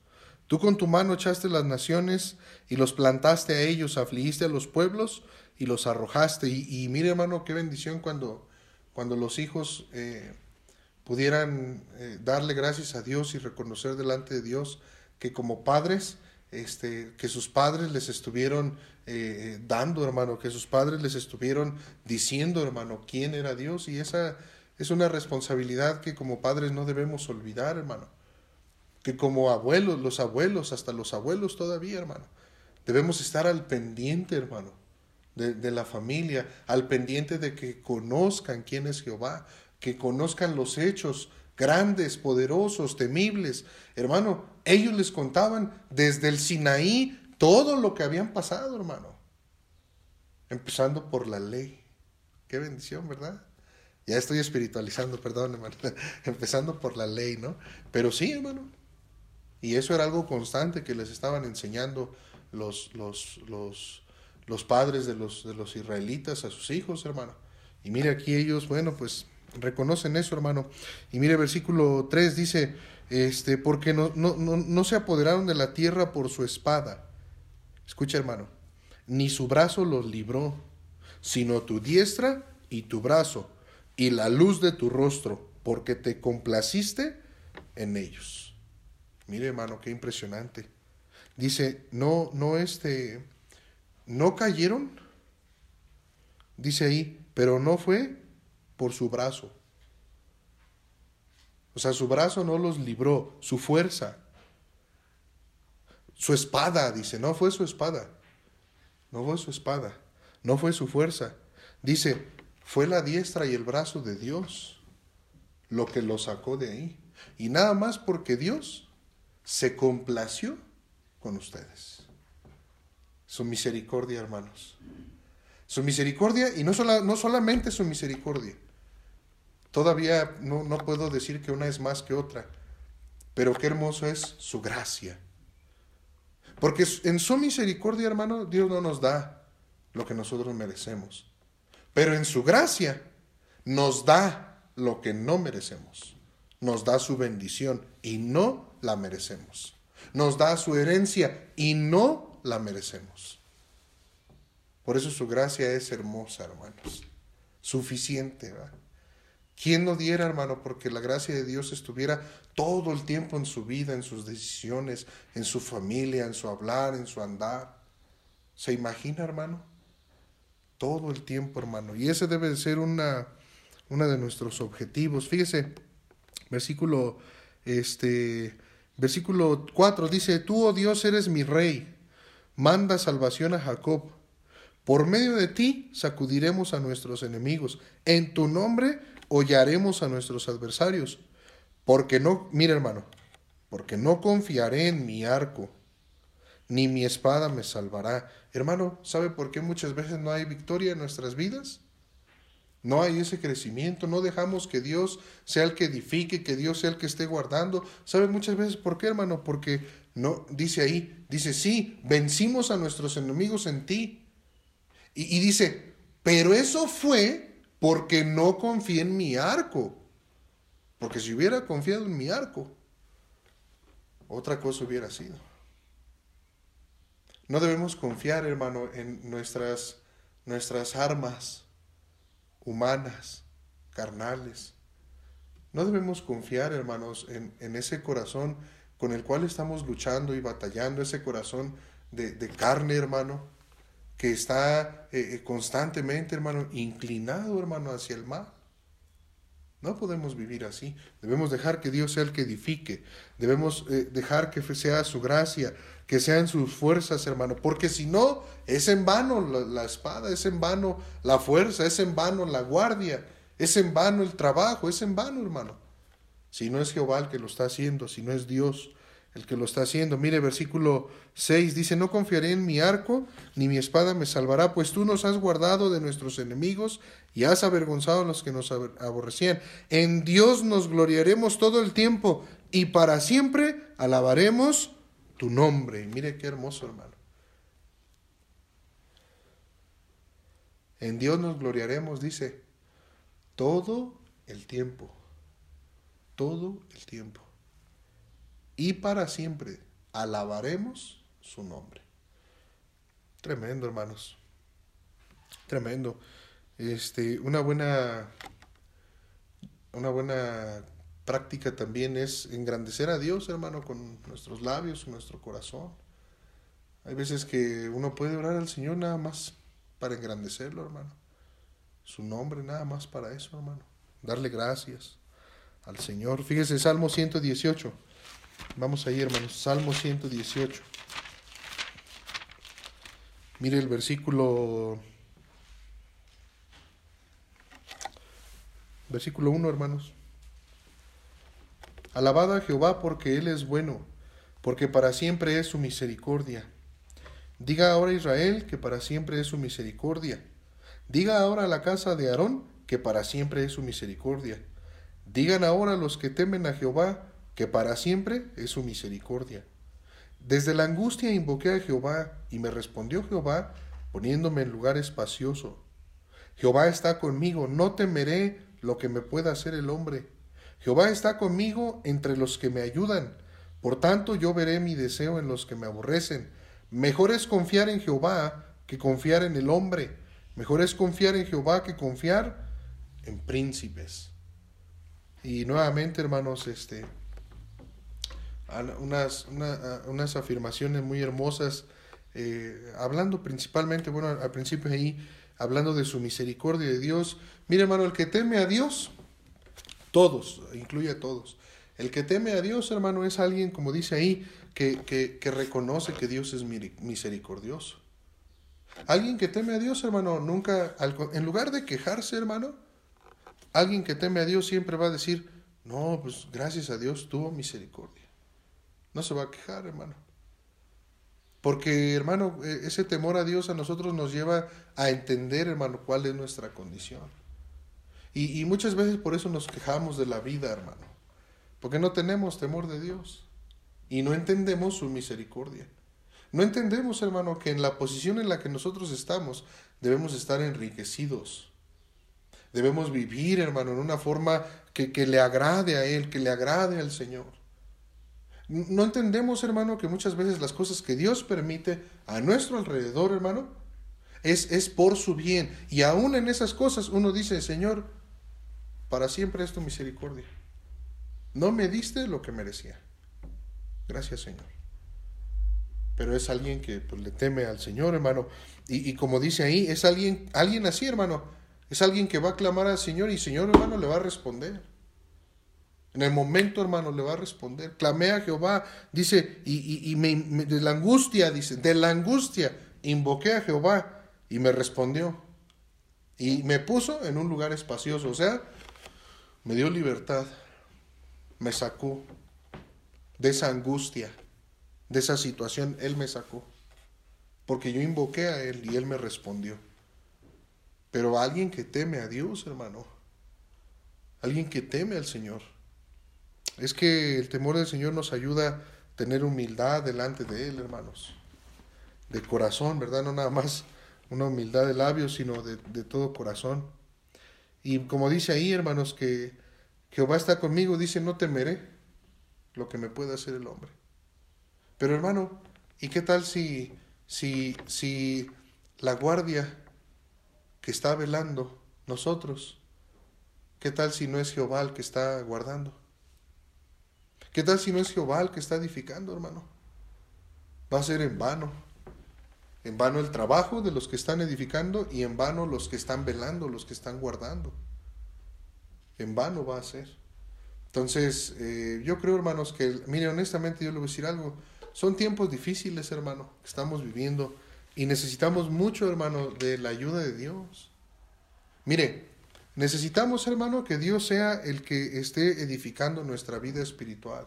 Tú con tu mano echaste las naciones y los plantaste a ellos, afligiste a los pueblos y los arrojaste. Y, mire, hermano, qué bendición cuando, cuando los hijos... Eh, pudieran eh, darle gracias a Dios y reconocer delante de Dios que como padres, este, que sus padres les estuvieron eh, dando, hermano, que sus padres les estuvieron diciendo, hermano, quién era Dios. Y esa es una responsabilidad que como padres no debemos olvidar, hermano. Que como abuelos, los abuelos, hasta los abuelos todavía, hermano, debemos estar al pendiente, hermano, de, de la familia, al pendiente de que conozcan quién es Jehová, que conozcan los hechos grandes, poderosos, temibles. Hermano, ellos les contaban desde el Sinaí todo lo que habían pasado, hermano. Empezando por la ley. Qué bendición, ¿verdad? Ya estoy espiritualizando, perdón, hermano. Empezando por la ley, ¿no? Pero sí, hermano. Y eso era algo constante que les estaban enseñando los, los, los, los padres de los, de los israelitas a sus hijos, hermano. Y mire aquí ellos, bueno, pues reconocen eso, hermano. Y mire, versículo 3 dice, este, porque no, no, no, no se apoderaron de la tierra por su espada. Escucha, hermano, ni su brazo los libró, sino tu diestra y tu brazo, y la luz de tu rostro, porque te complaciste en ellos. Mire, hermano, qué impresionante. Dice, no, no, este, no cayeron, dice ahí, pero no fue por su brazo. O sea, su brazo no los libró, su fuerza. Su espada, dice, no fue su espada. No fue su espada, no fue su fuerza. Dice, fue la diestra y el brazo de Dios lo que lo sacó de ahí. Y nada más porque Dios se complació con ustedes. Su misericordia, hermanos. Su misericordia, y no, no solamente su misericordia, Todavía no, no puedo decir que una es más que otra, pero qué hermoso es su gracia. Porque en su misericordia, hermano, Dios no nos da lo que nosotros merecemos. Pero en su gracia nos da lo que no merecemos. Nos da su bendición y no la merecemos. Nos da su herencia y no la merecemos. Por eso su gracia es hermosa, hermanos. Suficiente, ¿verdad? ¿Quién no diera, hermano, porque la gracia de Dios estuviera todo el tiempo en su vida, en sus decisiones, en su familia, en su hablar, en su andar? ¿Se imagina, hermano? Todo el tiempo, hermano. Y ese debe de ser una, una de nuestros objetivos. Fíjese, versículo, este, versículo 4 dice, tú, oh Dios, eres mi rey, manda salvación a Jacob. Por medio de ti sacudiremos a nuestros enemigos. En tu nombre hollaremos a nuestros adversarios. Porque no, mira hermano, porque no confiaré en mi arco, ni mi espada me salvará. Hermano, ¿sabe por qué muchas veces no hay victoria en nuestras vidas? No hay ese crecimiento, no dejamos que Dios sea el que edifique, que Dios sea el que esté guardando. ¿Sabe muchas veces por qué, hermano? Porque no, dice ahí, dice, sí, vencimos a nuestros enemigos en ti. Y, y dice, pero eso fue porque no confié en mi arco. Porque si hubiera confiado en mi arco, otra cosa hubiera sido. No debemos confiar, hermano, en nuestras, nuestras armas humanas, carnales. No debemos confiar, hermanos, en, en, ese corazón con el cual estamos luchando y batallando, ese corazón de, de carne, hermano, que está eh, eh, constantemente, hermano, inclinado, hermano, hacia el mal. No podemos vivir así. Debemos dejar que Dios sea el que edifique. Debemos eh, dejar que sea su gracia, que sean sus fuerzas, hermano. Porque si no, es en vano la, la, espada, es en vano la fuerza, es en vano la guardia, es en vano el trabajo, es en vano, hermano. Si no es Jehová el que lo está haciendo, si no es Dios el que lo está haciendo. Mire, versículo 6 dice, no confiaré en mi arco, ni mi espada me salvará, pues tú nos has guardado de nuestros enemigos y has avergonzado a los que nos aborrecían. En Dios nos gloriaremos todo el tiempo y para siempre alabaremos tu nombre. Mire qué hermoso, hermano. En Dios nos gloriaremos, dice, todo el tiempo. Todo el tiempo y para siempre alabaremos su nombre. Tremendo, hermanos. Tremendo. Este, una buena una buena práctica también es engrandecer a Dios, hermano, con nuestros labios, nuestro corazón. Hay veces que uno puede orar al Señor nada más para engrandecerlo, hermano. Su nombre nada más para eso, hermano. Darle gracias al Señor. Fíjese, Salmo 118. Vamos ahí, hermanos. Salmo 118. Mire el versículo. Versículo 1, hermanos. Alabad a Jehová porque Él es bueno, porque para siempre es su misericordia. Diga ahora Israel que para siempre es su misericordia. Diga ahora a la casa de Aarón que para siempre es su misericordia. Digan ahora los que temen a Jehová que para siempre es su misericordia. Desde la angustia invoqué a Jehová, y me respondió Jehová, poniéndome en lugar espacioso. Jehová está conmigo, no temeré lo que me pueda hacer el hombre. Jehová está conmigo entre los que me ayudan. Por tanto yo veré mi deseo en los que me aborrecen. Mejor es confiar en Jehová que confiar en el hombre. Mejor es confiar en Jehová que confiar en príncipes. Y nuevamente, hermanos, este unas, unas afirmaciones muy hermosas, eh, hablando principalmente, bueno, al principio ahí, hablando de su misericordia de Dios. Mire, hermano, el que teme a Dios, todos, incluye a todos. El que teme a Dios, hermano, es alguien, como dice ahí, que, que, que reconoce que Dios es misericordioso. Alguien que teme a Dios, hermano, nunca, en lugar de quejarse, hermano, alguien que teme a Dios siempre va a decir, no, pues gracias a Dios tuvo misericordia. No se va a quejar, hermano. Porque, hermano, e, ese temor a Dios a nosotros nos lleva a entender, hermano, cuál es nuestra condición. Y, y muchas veces por eso nos quejamos de la vida, hermano. Porque no tenemos temor de Dios. Y no entendemos su misericordia. No entendemos, hermano, que en la posición en la que nosotros estamos debemos estar enriquecidos. Debemos vivir, hermano, en una forma que, que le agrade a Él, que le agrade al Señor. No entendemos, hermano, que muchas veces las cosas que Dios permite a nuestro alrededor, hermano, es, es por su bien. Y aún en esas cosas uno dice, Señor, para siempre es tu misericordia. No me diste lo que merecía. Gracias, Señor. Pero es alguien que pues, le teme al Señor, hermano. Y, y, como dice ahí, es alguien, alguien así, hermano. Es alguien que va a clamar al Señor y el Señor, hermano, le va a responder. En el momento, hermano, le va a responder. Clamé a Jehová, dice, y, me, me, de la angustia, dice, de la angustia, invoqué a Jehová y me respondió. Y me puso en un lugar espacioso, o sea, me dio libertad, me sacó de esa angustia, de esa situación, Él me sacó. Porque yo invoqué a Él y Él me respondió. Pero alguien que teme a Dios, hermano, alguien que teme al Señor, es que el temor del Señor nos ayuda a tener humildad delante de Él, hermanos. De corazón, ¿verdad? No nada más una humildad de labios, sino de, todo corazón. Y como dice ahí, hermanos, que Jehová está conmigo, dice, no temeré lo que me pueda hacer el hombre. Pero hermano, ¿y qué tal si, si, si la guardia que está velando nosotros, qué tal si no es Jehová el que está guardando? ¿Qué tal si no es Jehová el que está edificando, hermano? Va a ser en vano. En vano el trabajo de los que están edificando y en vano los que están velando, los que están guardando. En vano va a ser. Entonces, eh, yo creo, hermanos, que, mire, honestamente yo le voy a decir algo. Son tiempos difíciles, hermano, que estamos viviendo y necesitamos mucho, hermano, de la ayuda de Dios. Mire, Necesitamos, hermano, que Dios sea el que esté edificando nuestra vida espiritual.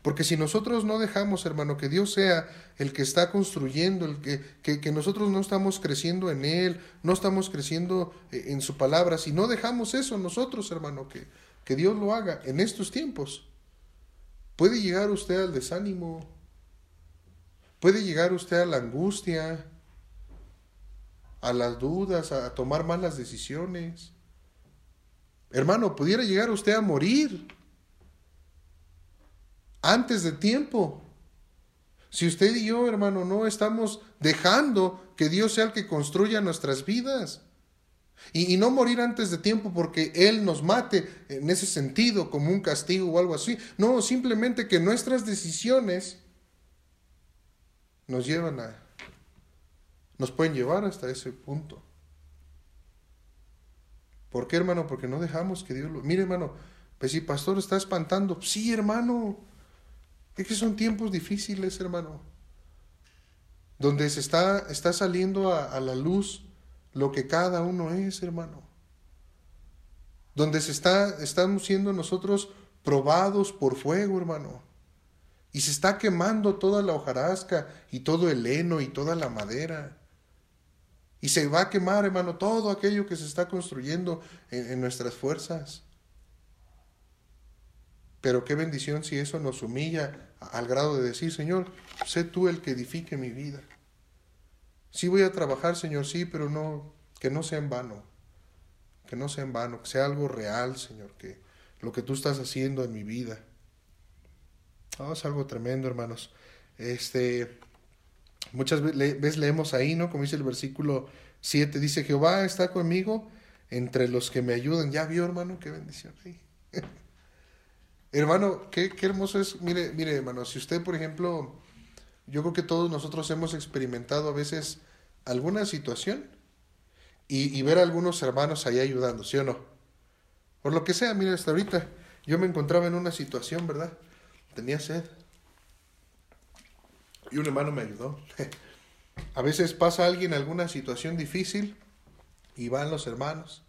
Porque si nosotros no dejamos, hermano, que Dios sea el que está construyendo, el que, que, que, nosotros no estamos creciendo en Él, no estamos creciendo eh, en su palabra, si no dejamos eso nosotros, hermano, que, que Dios lo haga en estos tiempos, puede llegar usted al desánimo, puede llegar usted a la angustia, a las dudas, a tomar malas decisiones. Hermano, pudiera llegar usted a morir antes de tiempo. Si usted y yo, hermano, no estamos dejando que Dios sea el que construya nuestras vidas. Y, no morir antes de tiempo porque Él nos mate en ese sentido, como un castigo o algo así. No, simplemente que nuestras decisiones nos llevan a, nos pueden llevar hasta ese punto. ¿Por qué, hermano? Porque no dejamos que Dios lo... Mire, hermano, pues si pastor está espantando, sí, hermano. Es que son tiempos difíciles, hermano. Donde se está, está saliendo a, a la luz lo que cada uno es, hermano. Donde se está, estamos siendo nosotros probados por fuego, hermano. Y se está quemando toda la hojarasca y todo el heno y toda la madera. Y se va a quemar, hermano, todo aquello que se está construyendo en, nuestras fuerzas. Pero qué bendición si eso nos humilla al grado de decir, Señor, sé tú el que edifique mi vida. Sí voy a trabajar, Señor, sí, pero no, que no sea en vano. Que no sea en vano, que sea algo real, Señor, que lo que tú estás haciendo en mi vida. Oh, es algo tremendo, hermanos. Este, Muchas veces leemos ahí, ¿no? Como dice el versículo 7, dice, Jehová está conmigo entre los que me ayudan. Ya vio, hermano, qué bendición. hermano, qué, qué hermoso es. Mire, mire, hermano, si usted, por ejemplo, yo creo que todos nosotros hemos experimentado a veces alguna situación y, y ver a algunos hermanos ahí ayudando, ¿sí o no? Por lo que sea, mire, hasta ahorita yo me encontraba en una situación, ¿verdad? Tenía sed y un hermano me ayudó. A veces pasa alguien alguna situación difícil y van los hermanos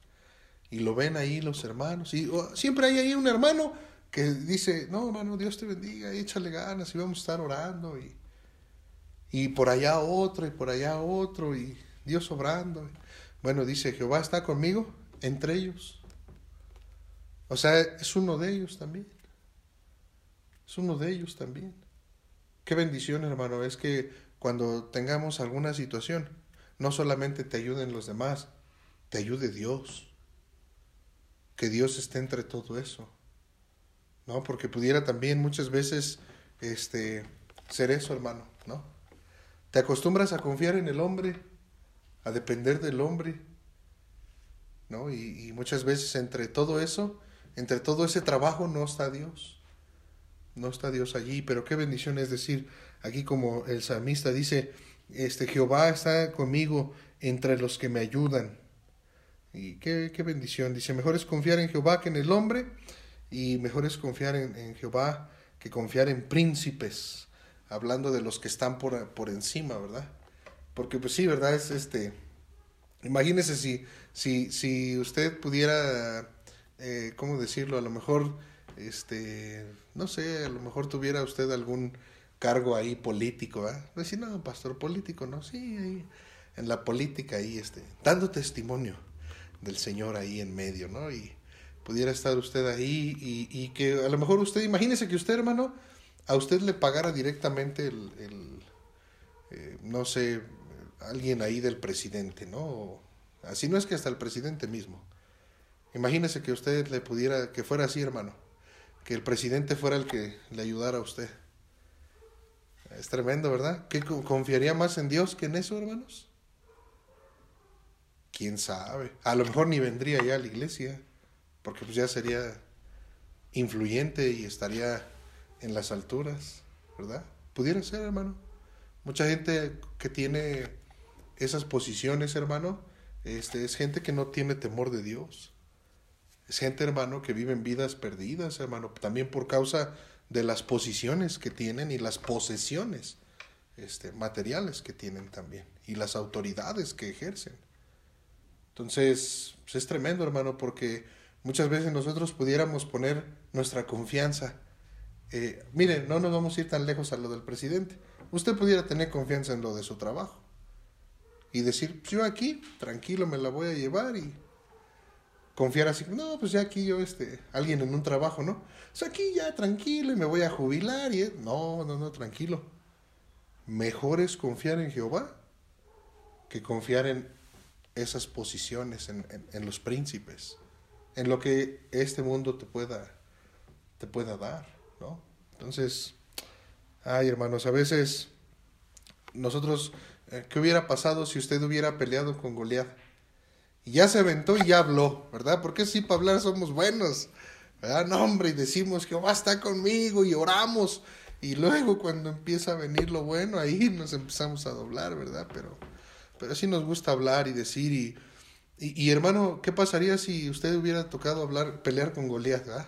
y lo ven ahí los hermanos. Y oh, siempre hay ahí un hermano que dice, no hermano, Dios te bendiga, échale ganas y vamos a estar orando. Y, y por allá otro y por allá otro y Dios obrando. Bueno, dice, Jehová está conmigo entre ellos. O sea, es uno de ellos también. Es uno de ellos también. Qué bendición, hermano, es que cuando tengamos alguna situación, no solamente te ayuden los demás, te ayude Dios. Que Dios esté entre todo eso. ¿No? Porque pudiera también muchas veces este ser eso, hermano, ¿no? Te acostumbras a confiar en el hombre, a depender del hombre, ¿no? Y, y muchas veces entre todo eso, entre todo ese trabajo no está Dios. No está Dios allí, pero qué bendición es decir, aquí como el salmista dice, este Jehová está conmigo entre los que me ayudan. Y qué, qué bendición. Dice, mejor es confiar en Jehová que en el hombre, y mejor es confiar en, en Jehová que confiar en príncipes, hablando de los que están por, por encima, ¿verdad? Porque pues sí, ¿verdad? Es este, imagínese si, si, si usted pudiera, eh, ¿cómo decirlo? A lo mejor, este, no sé, a lo mejor tuviera usted algún cargo ahí político, ¿ah? Decir, no, pastor político, no, sí, ahí, en la política ahí, este, dando testimonio del Señor ahí en medio, ¿no? Y pudiera estar usted ahí y, y que a lo mejor usted, imagínese que usted, hermano, a usted le pagara directamente el, el eh, no sé, alguien ahí del presidente, ¿no? Así no es que hasta el presidente mismo. Imagínese que usted le pudiera, que fuera así, hermano, que el presidente fuera el que le ayudara a usted. Es tremendo, ¿verdad? ¿Qué confiaría más en Dios que en eso, hermanos? ¿Quién sabe? A lo mejor ni vendría ya a la iglesia, porque pues ya sería influyente y estaría en las alturas, ¿verdad? Pudiera ser, hermano. Mucha gente que tiene esas posiciones, hermano, este, es gente que no tiene temor de Dios. Es gente, hermano, que vive en vidas perdidas, hermano, también por causa de las posiciones que tienen y las posesiones este, materiales que tienen también y las autoridades que ejercen. Entonces, pues es tremendo, hermano, porque muchas veces nosotros pudiéramos poner nuestra confianza. Eh, mire, no nos vamos a ir tan lejos a lo del presidente. Usted pudiera tener confianza en lo de su trabajo y decir, pues yo aquí, tranquilo, me la voy a llevar y confiar así, no, pues ya aquí yo, este, alguien en un trabajo, ¿no? O sea, aquí ya tranquilo y me voy a jubilar y, no, no, no, tranquilo. Mejor es confiar en Jehová que confiar en esas posiciones, en, en, en los príncipes, en lo que este mundo te pueda, te pueda dar, ¿no? Entonces, ay hermanos, a veces nosotros, eh, ¿qué hubiera pasado si usted hubiera peleado con Goliat? Y ya se aventó y ya habló, ¿verdad? Porque sí, para hablar somos buenos, ¿verdad? No, hombre, y decimos, Jehová está conmigo y oramos. Y luego cuando empieza a venir lo bueno, ahí nos empezamos a doblar, ¿verdad? Pero, pero sí nos gusta hablar y decir y, y, hermano, ¿qué pasaría si usted hubiera tocado hablar, pelear con Goliat, ¿verdad?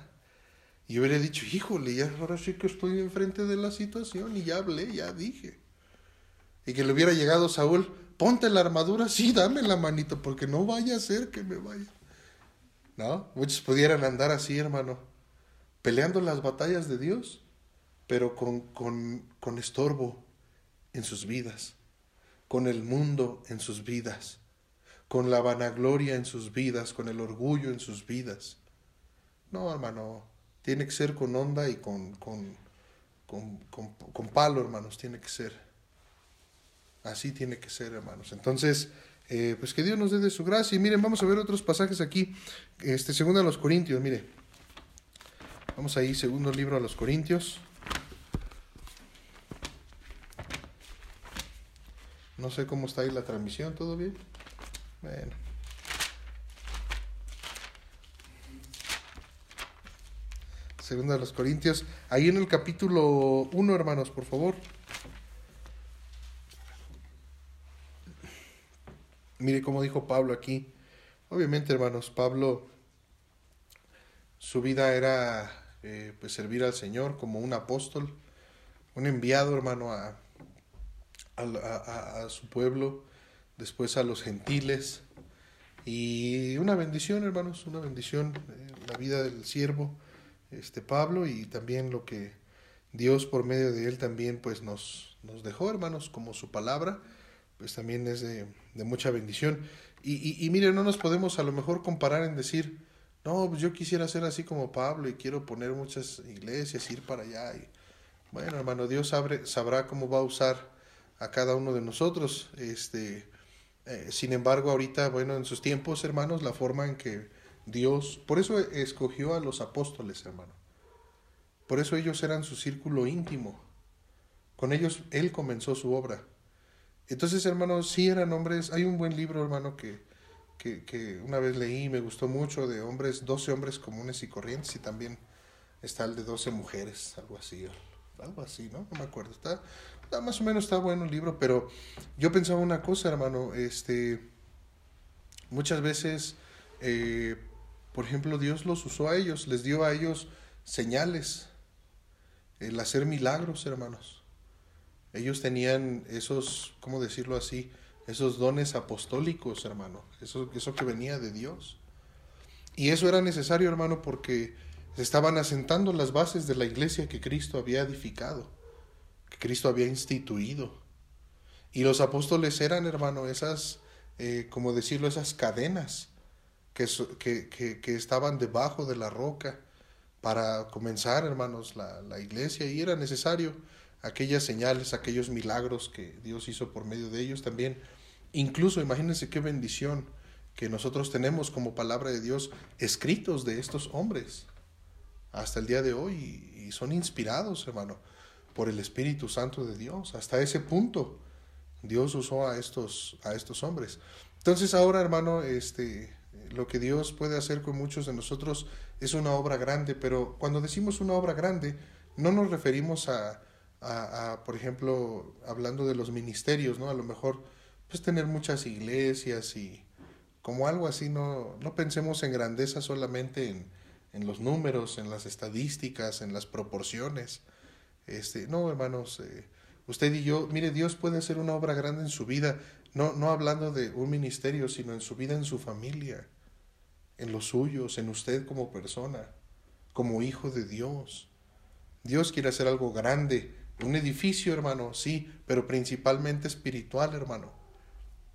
Y hubiera dicho, híjole, ya ahora sí que estoy enfrente de la situación y ya hablé, ya dije. Y que le hubiera llegado Saúl, ponte la armadura, sí, dame la manito, porque no vaya a ser que me vaya. ¿No? Muchos pudieran andar así, hermano, peleando las batallas de Dios, pero con, con, con estorbo en sus vidas, con el mundo en sus vidas, con la vanagloria en sus vidas, con el orgullo en sus vidas. No, hermano, tiene que ser con onda y con, con, con, con, con palo, hermanos, tiene que ser. Así tiene que ser, hermanos. Entonces, eh, pues que Dios nos dé de su gracia. Y miren, vamos a ver otros pasajes aquí. Este, segundo a los Corintios, mire. Vamos ahí, segundo libro a los Corintios. No sé cómo está ahí la transmisión, ¿todo bien? Bueno. Segundo a los Corintios. Ahí en el capítulo 1, hermanos, por favor. Mire cómo dijo Pablo aquí. Obviamente, hermanos, Pablo, su vida era eh, pues servir al Señor como un apóstol, un enviado, hermano, a, a, su pueblo, después a los gentiles. Y una bendición, hermanos, una bendición, eh, la vida del siervo, este Pablo, y también lo que Dios por medio de él también pues nos, nos dejó, hermanos, como su palabra pues también es de, de mucha bendición. Y, y, no nos podemos a lo mejor comparar en decir, no, pues yo quisiera ser así como Pablo y quiero poner muchas iglesias, ir para allá. Y, bueno, hermano, Dios sabrá cómo va a usar a cada uno de nosotros. Este, eh, sin embargo, ahorita, bueno, en sus tiempos, hermanos, la forma en que Dios, por eso escogió a los apóstoles, hermano. Por eso ellos eran su círculo íntimo. Con ellos Él comenzó su obra. Entonces, hermanos, sí eran hombres. Hay un buen libro, hermano, que, que, una vez leí y me gustó mucho, de hombres, 12 hombres comunes y corrientes, y también está el de 12 mujeres, algo así, algo así, ¿no? No me acuerdo. Está, más o menos está bueno el libro, pero yo pensaba una cosa, hermano, este, muchas veces, eh, por ejemplo, Dios los usó a ellos, les dio a ellos señales, el hacer milagros, hermanos. Ellos tenían esos, ¿cómo decirlo así? Esos dones apostólicos, hermano. Eso, eso que venía de Dios. Y eso era necesario, hermano, porque se estaban asentando las bases de la iglesia que Cristo había edificado, que Cristo había instituido. Y los apóstoles eran, hermano, esas, eh, como decirlo, esas cadenas que, que, que, estaban debajo de la roca para comenzar, hermanos, la, la iglesia. Y era necesario aquellas señales, aquellos milagros que Dios hizo por medio de ellos también. Incluso imagínense qué bendición que nosotros tenemos como palabra de Dios escritos de estos hombres hasta el día de hoy y son inspirados, hermano, por el Espíritu Santo de Dios. Hasta ese punto Dios usó a estos, a estos hombres. Entonces ahora, hermano, este, lo que Dios puede hacer con muchos de nosotros es una obra grande, pero cuando decimos una obra grande, no nos referimos a, a, por ejemplo, hablando de los ministerios, ¿no? A lo mejor, pues tener muchas iglesias y como algo así, no, no pensemos en grandeza solamente en, en los números, en las estadísticas, en las proporciones. Este, no, hermanos, eh, usted y yo, mire, Dios puede hacer una obra grande en su vida, no, no hablando de un ministerio, sino en su vida, en su familia, en los suyos, en usted como persona, como hijo de Dios. Dios quiere hacer algo grande un edificio, hermano, sí, pero principalmente espiritual, hermano.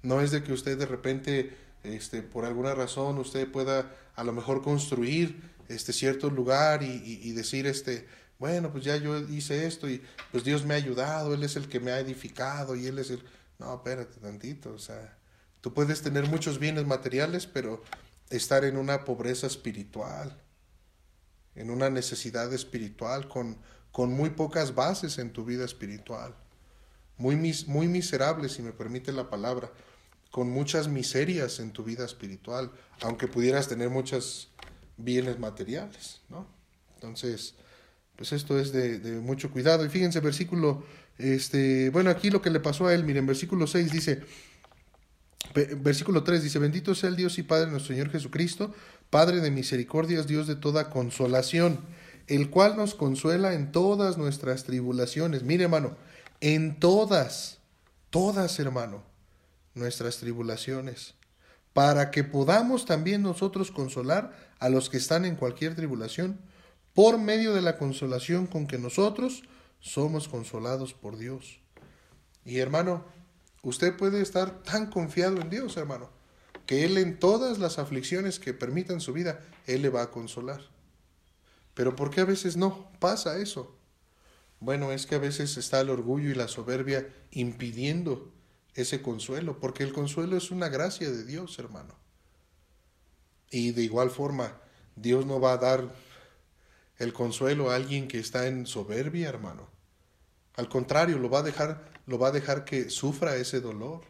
No es de que usted de repente, este, por alguna razón, usted pueda a lo mejor construir este cierto lugar y, y, decir, este, bueno, pues ya yo hice esto y pues Dios me ha ayudado, Él es el que me ha edificado y Él es el... No, espérate tantito, o sea, tú puedes tener muchos bienes materiales, pero estar en una pobreza espiritual, en una necesidad espiritual, con, con muy pocas bases en tu vida espiritual, muy, muy miserable, si me permite la palabra, con muchas miserias en tu vida espiritual, aunque pudieras tener muchos bienes materiales, ¿no? Entonces, pues esto es de, de, mucho cuidado. Y fíjense, versículo, este, bueno, aquí lo que le pasó a él, miren, versículo 6 dice, versículo 3 dice, bendito sea el Dios y Padre nuestro Señor Jesucristo, Padre de misericordias, Dios de toda consolación el cual nos consuela en todas nuestras tribulaciones. Mire, hermano, en todas, todas, hermano, nuestras tribulaciones, para que podamos también nosotros consolar a los que están en cualquier tribulación, por medio de la consolación con que nosotros somos consolados por Dios. Y hermano, usted puede estar tan confiado en Dios, hermano, que Él en todas las aflicciones que permitan su vida, Él le va a consolar. Pero ¿por qué a veces no pasa eso? Bueno, es que a veces está el orgullo y la soberbia impidiendo ese consuelo, porque el consuelo es una gracia de Dios, hermano. Y de igual forma, Dios no va a dar el consuelo a alguien que está en soberbia, hermano. Al contrario, lo va a dejar, lo va a dejar que sufra ese dolor,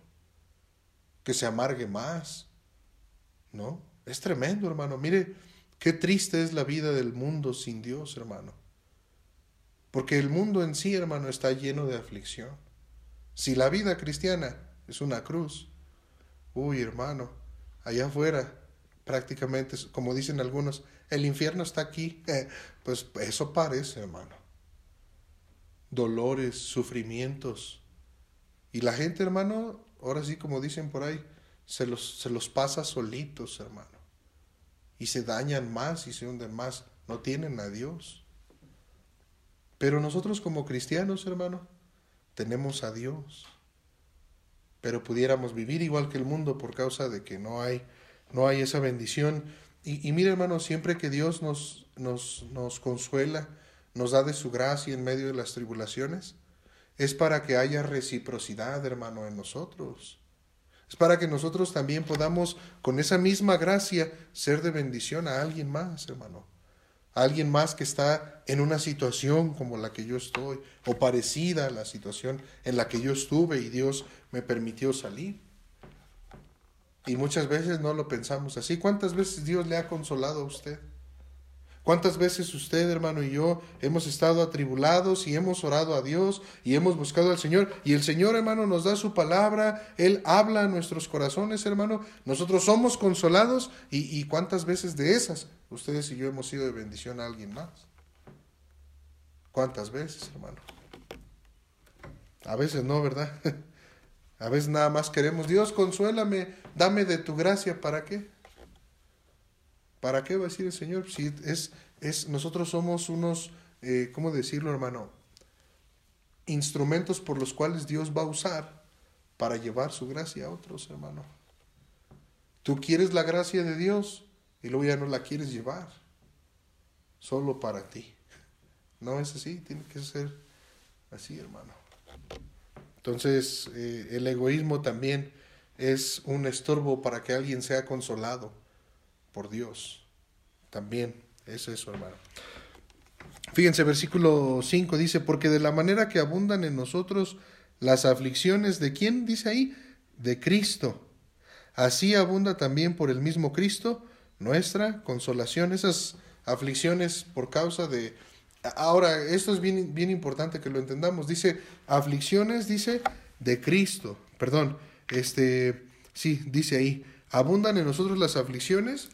que se amargue más. ¿No? Es tremendo, hermano. Mire, Qué triste es la vida del mundo sin Dios, hermano. Porque el mundo en sí, hermano, está lleno de aflicción. Si la vida cristiana es una cruz, uy, hermano, allá afuera, prácticamente, como dicen algunos, el infierno está aquí. Eh, pues eso parece, hermano. Dolores, sufrimientos. Y la gente, hermano, ahora sí, como dicen por ahí, se los, se los pasa solitos, hermano y se dañan más y se hunden más, no tienen a Dios. Pero nosotros como cristianos, hermano, tenemos a Dios. Pero pudiéramos vivir igual que el mundo por causa de que no hay no hay esa bendición Y, y mire, hermano, siempre que Dios nos, nos, nos consuela, nos da de su gracia en medio de las tribulaciones, es para que haya reciprocidad, hermano, en nosotros. Es para que nosotros también podamos, con esa misma gracia, ser de bendición a alguien más, hermano. A alguien más que está en una situación como la que yo estoy, o parecida a la situación en la que yo estuve y Dios me permitió salir. Y muchas veces no lo pensamos así. ¿Cuántas veces Dios le ha consolado a usted? ¿Cuántas veces usted, hermano, y yo hemos estado atribulados y hemos orado a Dios y hemos buscado al Señor? Y el Señor, hermano, nos da su palabra, Él habla a nuestros corazones, hermano. Nosotros somos consolados y, y cuántas veces de esas ustedes y yo hemos sido de bendición a alguien más. ¿Cuántas veces, hermano? A veces no, ¿verdad? A veces nada más queremos, Dios, consuélame, dame de tu gracia, ¿para qué? ¿Para qué va a decir el Señor? Es, es, nosotros somos unos, eh, ¿cómo decirlo, hermano? Instrumentos por los cuales Dios va a usar para llevar su gracia a otros, hermano. Tú quieres la gracia de Dios y luego ya no la quieres llevar, solo para ti. No es así, tiene que ser así, hermano. Entonces, eh, el egoísmo también es un estorbo para que alguien sea consolado por Dios. También es eso, hermano. Fíjense, versículo 5 dice, porque de la manera que abundan en nosotros las aflicciones de quién, dice ahí, de Cristo. Así abunda también por el mismo Cristo nuestra consolación. Esas aflicciones por causa de... Ahora, esto es bien, bien importante que lo entendamos. Dice, aflicciones, dice, de Cristo. Perdón, este, sí, dice ahí, abundan en nosotros las aflicciones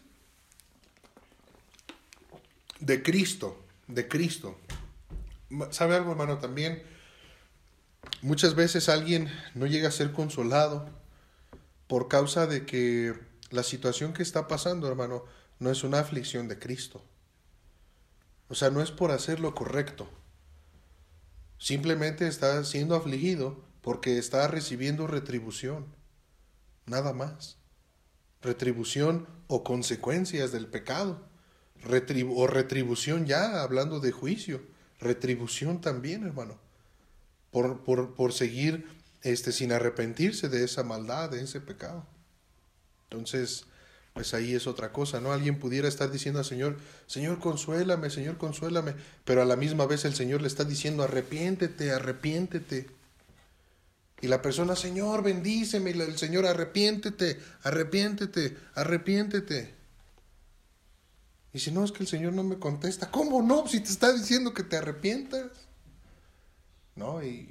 de Cristo, de Cristo. ¿Sabe algo, hermano? También muchas veces alguien no llega a ser consolado por causa de que la situación que está pasando, hermano, no es una aflicción de Cristo. O sea, no es por hacer lo correcto. Simplemente está siendo afligido porque está recibiendo retribución. Nada más. Retribución o consecuencias del pecado o retribución ya, hablando de juicio, retribución también, hermano, por, por, por seguir este, sin arrepentirse de esa maldad, de ese pecado. Entonces, pues ahí es otra cosa, ¿no? Alguien pudiera estar diciendo al Señor, Señor, consuélame, Señor, consuélame, pero a la misma vez el Señor le está diciendo, arrepiéntete, arrepiéntete. Y la persona, Señor, bendíceme, y el Señor, arrepiéntete, arrepiéntete, arrepiéntete. Y si no, es que el Señor no me contesta. ¿Cómo no? Si te está diciendo que te arrepientas. ¿No? Y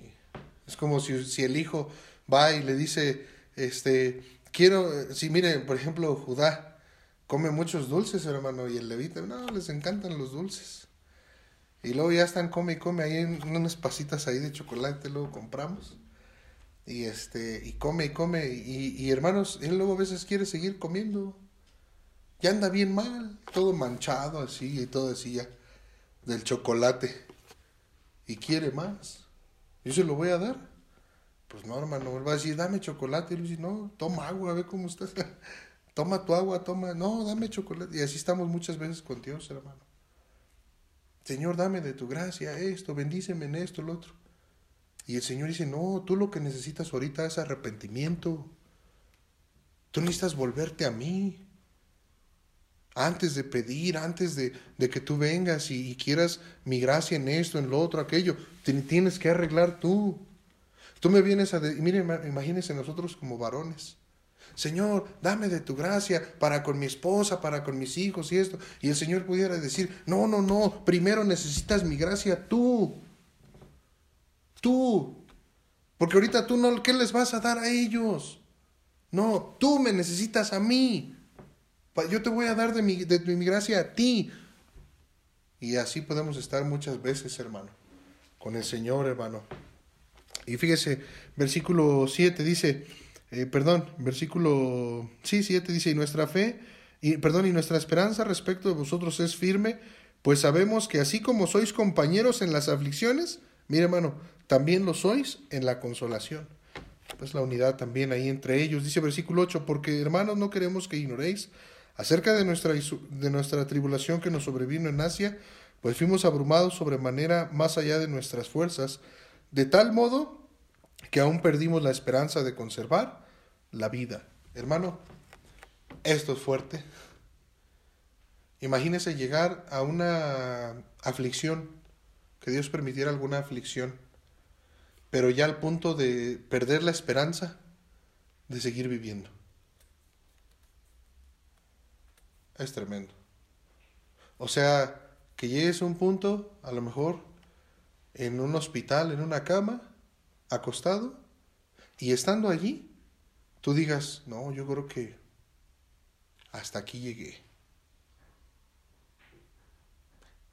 es como si, si el hijo va y le dice, este, quiero, si miren, por ejemplo, Judá come muchos dulces, hermano, y el levita, no, les encantan los dulces. Y luego ya están, come y come, ahí unas pasitas ahí de chocolate, luego compramos. Y este, y come y come, y, y hermanos, él luego a veces quiere seguir comiendo ya anda bien mal, todo manchado así y todo así ya, del chocolate. Y quiere más. Yo se lo voy a dar. Pues no, hermano, él va a decir, dame chocolate. Y dice, no, toma agua, ve cómo estás. toma tu agua, toma. No, dame chocolate. Y así estamos muchas veces con Dios, hermano. Señor, dame de tu gracia esto, bendíceme en esto, lo otro. Y el Señor dice, no, tú lo que necesitas ahorita es arrepentimiento. Tú necesitas volverte a mí antes de pedir, antes de, que tú vengas y, quieras mi gracia en esto, en lo otro, aquello, tienes que arreglar tú. Tú me vienes a... decir, mire, imagínense nosotros como varones. Señor, dame de tu gracia para con mi esposa, para con mis hijos y esto. Y el Señor pudiera decir, no, no, no, primero necesitas mi gracia tú. Tú. Porque ahorita tú no, ¿qué les vas a dar a ellos? No, tú me necesitas a mí. Yo te voy a dar de mi, de mi gracia a ti. Y así podemos estar muchas veces, hermano, con el Señor, hermano. Y fíjese, versículo 7 dice, eh, perdón, versículo, sí, 7 dice, y nuestra fe, y perdón, y nuestra esperanza respecto de vosotros es firme, pues sabemos que así como sois compañeros en las aflicciones, mire hermano, también lo sois en la consolación. Pues la unidad también ahí entre ellos, dice versículo 8, porque hermanos no queremos que ignoréis Acerca de nuestra, de nuestra tribulación que nos sobrevino en Asia, pues fuimos abrumados sobremanera más allá de nuestras fuerzas, de tal modo que aún perdimos la esperanza de conservar la vida. Hermano, esto es fuerte. Imagínese llegar a una aflicción, que Dios permitiera alguna aflicción, pero ya al punto de perder la esperanza de seguir viviendo. Es tremendo. O sea, que llegues a un punto, a lo mejor, en un hospital, en una cama, acostado, y estando allí, tú digas, no, yo creo que hasta aquí llegué.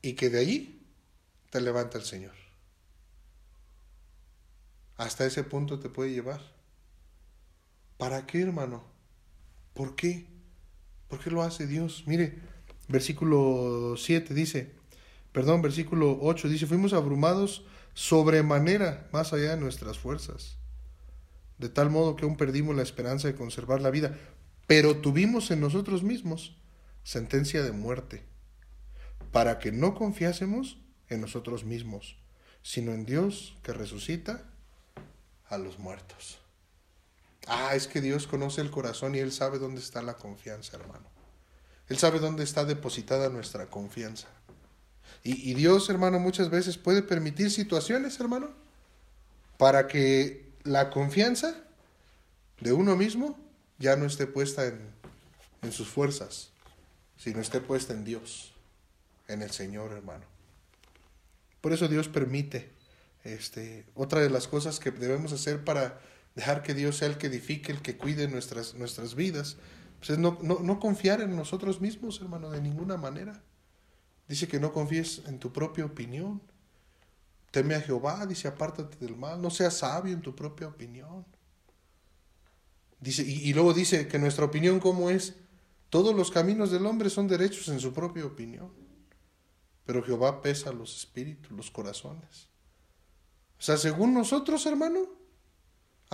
Y que de allí te levanta el Señor. Hasta ese punto te puede llevar. ¿Para qué, hermano? ¿Por qué? ¿Por qué lo hace Dios? Mire, versículo 7 dice, perdón, versículo 8 dice, fuimos abrumados sobremanera más allá de nuestras fuerzas, de tal modo que aún perdimos la esperanza de conservar la vida, pero tuvimos en nosotros mismos sentencia de muerte, para que no confiásemos en nosotros mismos, sino en Dios que resucita a los muertos. Ah, es que Dios conoce el corazón y Él sabe dónde está la confianza, hermano. Él sabe dónde está depositada nuestra confianza. Y, Dios, hermano, muchas veces puede permitir situaciones, hermano, para que la confianza de uno mismo ya no esté puesta en, en sus fuerzas, sino esté puesta en Dios, en el Señor, hermano. Por eso Dios permite. Este, otra de las cosas que debemos hacer para dejar que Dios sea el que edifique, el que cuide nuestras, nuestras vidas, pues es no, no, no confiar en nosotros mismos, hermano, de ninguna manera. Dice que no confíes en tu propia opinión. Teme a Jehová, dice, apártate del mal, no seas sabio en tu propia opinión. Dice, y, y, luego dice que nuestra opinión, ¿cómo es? Todos los caminos del hombre son derechos en su propia opinión. Pero Jehová pesa los espíritus, los corazones. O sea, según nosotros, hermano,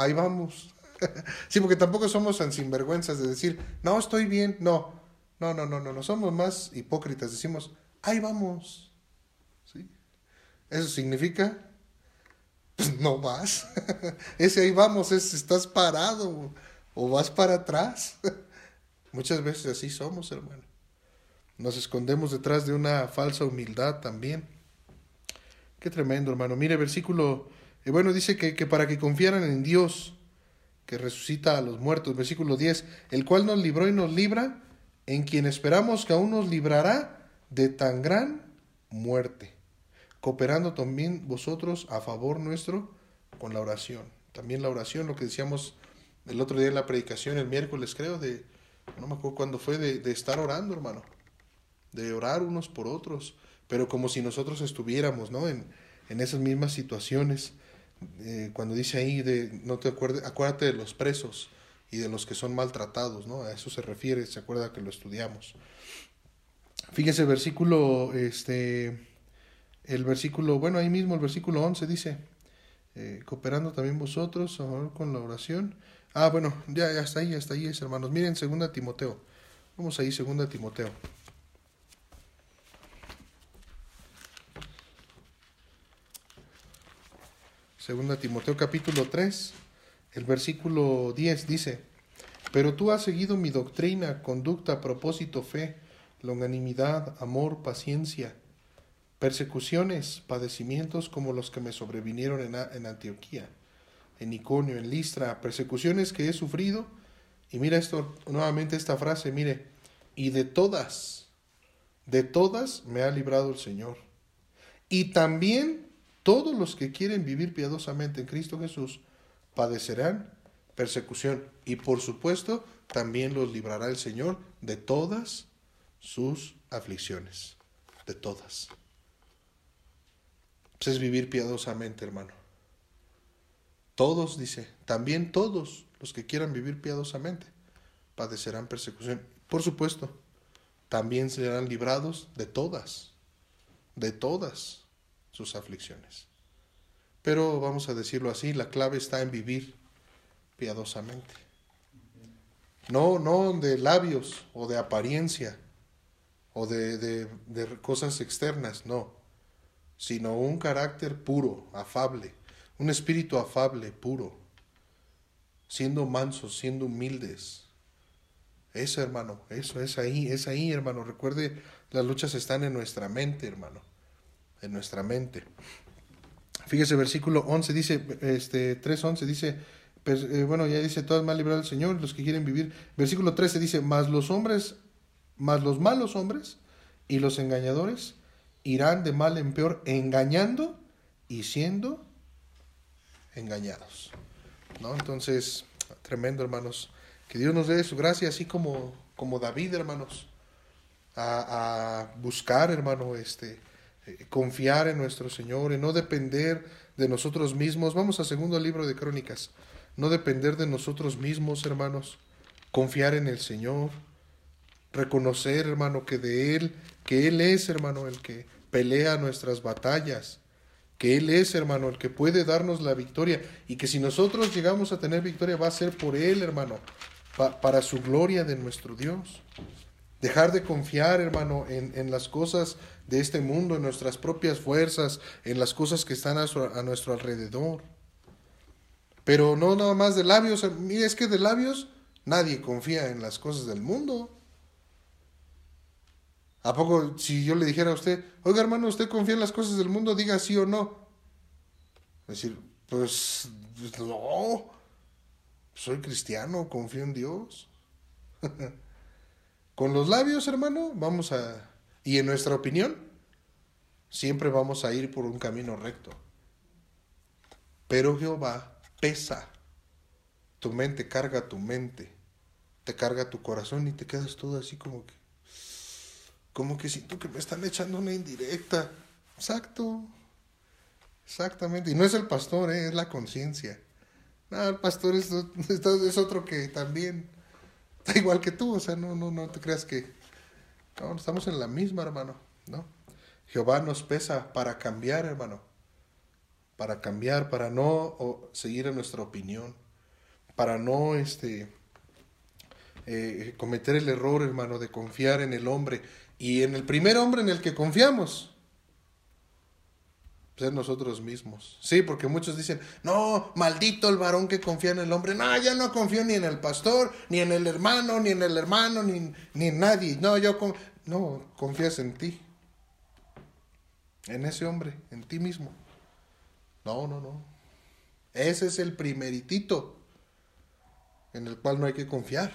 ahí vamos. sí, porque tampoco somos tan sinvergüenzas de decir, no, estoy bien. No, no, no, no, no, somos más hipócritas. Decimos, ahí vamos. ¿Sí? Eso significa, pues no vas. Ese ahí vamos es estás parado o vas para atrás. Muchas veces así somos, hermano. Nos escondemos detrás de una falsa humildad también. Qué tremendo, hermano. Mire, versículo, eh, bueno, dice que, que para que confiaran en Dios, que resucita a los muertos. Versículo 10, el cual nos libró y nos libra, en quien esperamos que aún nos librará de tan gran muerte, cooperando también vosotros a favor nuestro con la oración. También la oración, lo que decíamos el otro día en la predicación, el miércoles creo, de, no me acuerdo cuándo fue, de, de estar orando, hermano, de orar unos por otros, pero como si nosotros estuviéramos, ¿no? En, en esas mismas situaciones, eh, cuando dice ahí de, no te acuerdes, acuérdate de los presos y de los que son maltratados, ¿no? A eso se refiere, se acuerda que lo estudiamos. Fíjese el versículo, este, el versículo, bueno, ahí mismo el versículo 11 dice, eh, cooperando también vosotros con la oración. Ah, bueno, ya, ya está ahí, ya está ahí, hermanos. Miren, segunda Timoteo. Vamos ahí, segunda Timoteo. Segunda Timoteo capítulo 3, el versículo 10 dice, Pero tú has seguido mi doctrina, conducta, propósito, fe, longanimidad, amor, paciencia, persecuciones, padecimientos como los que me sobrevinieron en, Antioquía, en Iconio, en Listra, persecuciones que he sufrido. Y mira esto, nuevamente esta frase, mire, y de todas, de todas me ha librado el Señor. Y también todos los que quieren vivir piadosamente en Cristo Jesús padecerán persecución. Y por supuesto, también los librará el Señor de todas sus aflicciones. De todas. Pues es vivir piadosamente, hermano. Todos, dice, también todos los que quieran vivir piadosamente padecerán persecución. Por supuesto, también serán librados de todas, de todas sus aflicciones. Pero vamos a decirlo así, la clave está en vivir piadosamente. no, no de labios o de apariencia o de, de, de cosas externas, no, sino un carácter puro, afable, un espíritu afable, puro, siendo mansos, siendo humildes. Eso, hermano, eso es ahí, es ahí, hermano. Recuerde, las luchas están en nuestra mente, hermano, en nuestra mente. Fíjese, versículo 11 dice, este 3.11 dice, eh, bueno, ya dice, todo es mal librado el Señor, los que quieren vivir. Versículo 13 dice, más los hombres, más los malos hombres y los engañadores irán de mal en peor, engañando y siendo engañados. ¿No? Entonces, tremendo, hermanos. Que Dios nos dé su gracia, así como, como David, hermanos, a, buscar, hermano, este, confiar en nuestro Señor, en no depender de nosotros mismos. Vamos a segundo libro de Crónicas. No depender de nosotros mismos, hermanos, confiar en el Señor, reconocer, hermano, que de Él, que Él es, hermano, el que pelea nuestras batallas, que Él es, hermano, el que puede darnos la victoria. Y que si nosotros llegamos a tener victoria va a ser por Él, hermano, para su gloria de nuestro Dios. Dejar de confiar, hermano, en, en, las cosas de este mundo, en nuestras propias fuerzas, en las cosas que están a, nuestro alrededor. Pero no nada más de labios. Es que de labios nadie confía en las cosas del mundo. ¿A poco si yo le dijera a usted, oiga hermano, ¿usted confía en las cosas del mundo? Diga sí o no. Es decir, pues no, soy cristiano, confío en Dios. Con los labios, hermano, vamos a... Y en nuestra opinión, siempre vamos a ir por un camino recto. Pero Jehová pesa. Tu mente carga tu mente, te carga tu corazón y te quedas todo así como que, como que siento que me están echando una indirecta. Exacto, exactamente. Y no es el pastor, ¿eh? es la conciencia. No, el pastor es, es, otro que también está igual que tú, o sea, no, no, no te creas que no, estamos en la misma, hermano, ¿no? Jehová nos pesa para cambiar, hermano para cambiar, para no seguir en nuestra opinión, para no este, eh, cometer el error, hermano, de confiar en el hombre. Y en el primer hombre en el que confiamos, ser nosotros mismos. Sí, porque muchos dicen, no, maldito el varón que confía en el hombre. No, ya no confío ni en el pastor, ni en el hermano, ni en el hermano, ni, ni en nadie. No, yo no, confías en ti, en ese hombre, en ti mismo. No, no, no. Ese es el primeritito en el cual no hay que confiar.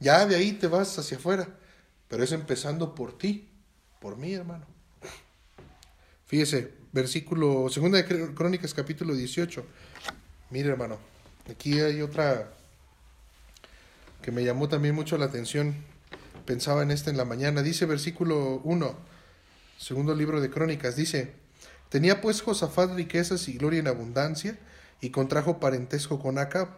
Ya de ahí te vas hacia afuera, pero es empezando por ti, por mí, hermano. Fíjese, versículo, segunda de Crónicas, capítulo 18. Mire, hermano, aquí hay otra que me llamó también mucho la atención. Pensaba en este en la mañana. Dice versículo 1, segundo libro de Crónicas, dice, Tenía pues Josafat riquezas y gloria en abundancia, y contrajo parentesco con Acab.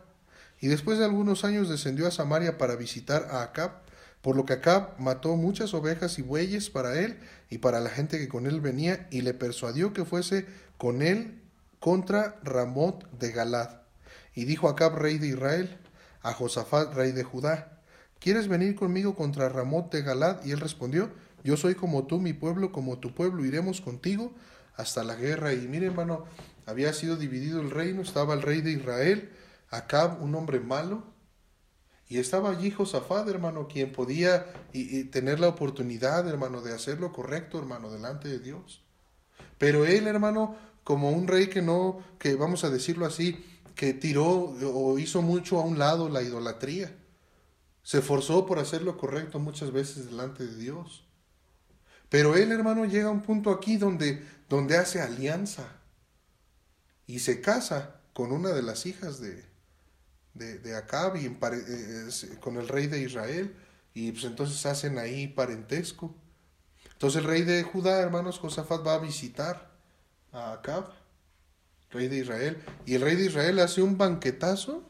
Y después de algunos años descendió a Samaria para visitar a Acab, por lo que Acab mató muchas ovejas y bueyes para él y para la gente que con él venía, y le persuadió que fuese con él contra Ramot de Galad. Y dijo Acab, rey de Israel, a Josafat, rey de Judá, ¿quieres venir conmigo contra Ramot de Galad? Y él respondió, yo soy como tú, mi pueblo, como tu pueblo, iremos contigo hasta la guerra. Y mire, hermano, había sido dividido el reino, estaba el rey de Israel, Acab, un hombre malo, y estaba allí Josafat, hermano, quien podía y, tener la oportunidad, hermano, de hacer lo correcto, hermano, delante de Dios. Pero él, hermano, como un rey que no, que vamos a decirlo así, que tiró o hizo mucho a un lado la idolatría. Se esforzó por hacer lo correcto muchas veces delante de Dios. Pero él, hermano, llega a un punto aquí donde, donde hace alianza y se casa con una de las hijas de, de, Acab y eh, con el rey de Israel. Y pues entonces hacen ahí parentesco. Entonces el rey de Judá, hermanos, Josafat va a visitar a Acab, rey de Israel. Y el rey de Israel hace un banquetazo,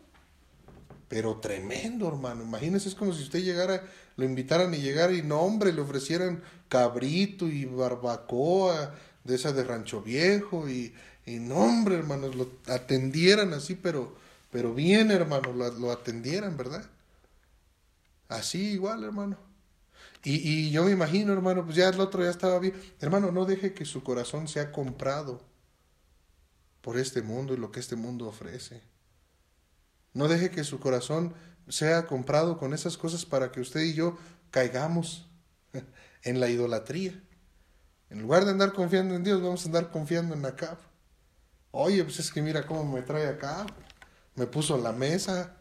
pero tremendo, hermano. Imagínense, es como si usted llegara, lo invitaran y llegara y no, hombre, le ofrecieran cabrito y barbacoa de esa de Rancho Viejo y, y no, hombre, hermanos, lo atendieran así, pero, pero bien, hermanos, lo, lo atendieran, ¿verdad? Así igual, hermano. Y, y yo me imagino, hermano, pues ya el otro ya estaba bien. Hermano, no deje que su corazón sea comprado por este mundo y lo que este mundo ofrece. No deje que su corazón sea comprado con esas cosas para que usted y yo caigamos en la idolatría. En lugar de andar confiando en Dios, vamos a andar confiando en Acab. Oye, pues es que mira cómo me trae acá. Me puso la mesa.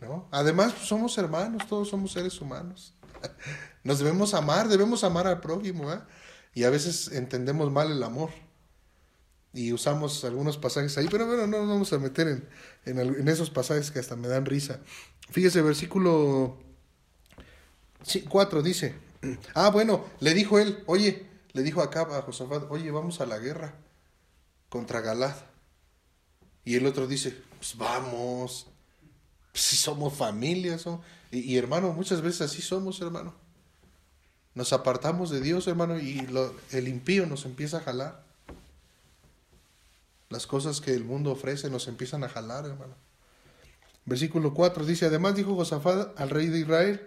¿No? Además, pues somos hermanos, todos somos seres humanos. Nos debemos amar, debemos amar al prójimo. ¿eh? Y a veces entendemos mal el amor. Y usamos algunos pasajes ahí, pero bueno, no nos vamos a meter en, en, esos pasajes que hasta me dan risa. Fíjese, versículo 4 dice, ah, bueno, le dijo él, oye, le dijo acá a Josafat, oye, vamos a la guerra contra Galad. Y el otro dice, pues vamos, pues si somos familia, Y, hermano, muchas veces así somos, hermano. Nos apartamos de Dios, hermano, y el impío nos empieza a jalar. Las cosas que el mundo ofrece nos empiezan a jalar, hermano. Versículo 4 dice, además dijo Josafat al rey de Israel,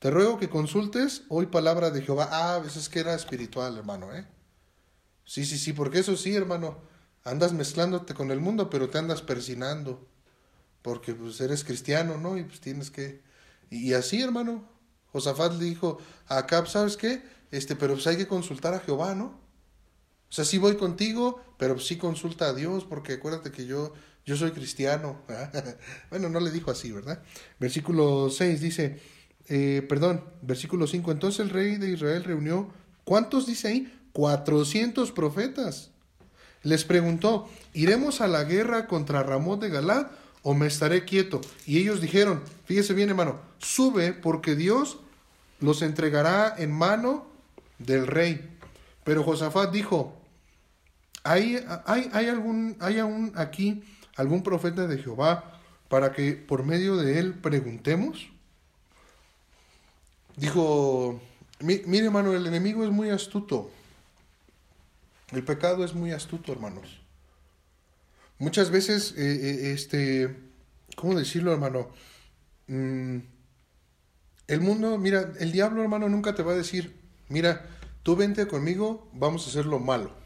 te ruego que consultes hoy palabra de Jehová. Ah, a veces que era espiritual, hermano, ¿eh? Sí, sí, sí, porque eso sí, hermano, andas mezclándote con el mundo, pero te andas persinando, porque pues eres cristiano, ¿no? Y pues tienes que... Y, así, hermano, Josafat le dijo a Acab, ¿sabes qué? Este, pero pues hay que consultar a Jehová, ¿no? O sea, sí voy contigo, pero sí consulta a Dios, porque acuérdate que yo, yo soy cristiano. bueno, no le dijo así, ¿verdad? Versículo 6 dice, eh, perdón, versículo 5, entonces el rey de Israel reunió, ¿cuántos dice ahí? 400 profetas. Les preguntó, ¿iremos a la guerra contra Ramón de Galad o me estaré quieto? Y ellos dijeron, fíjese bien hermano, sube porque Dios los entregará en mano del rey. Pero Josafat dijo, ¿hay, hay, hay, algún, hay aún aquí algún profeta de Jehová para que por medio de él preguntemos? Dijo, mire hermano, el enemigo es muy astuto. El pecado es muy astuto, hermanos. Muchas veces, eh, eh, este, ¿cómo decirlo, hermano? Mm, el mundo, mira, el diablo, hermano, nunca te va a decir, mira, tú vente conmigo, vamos a hacer lo malo.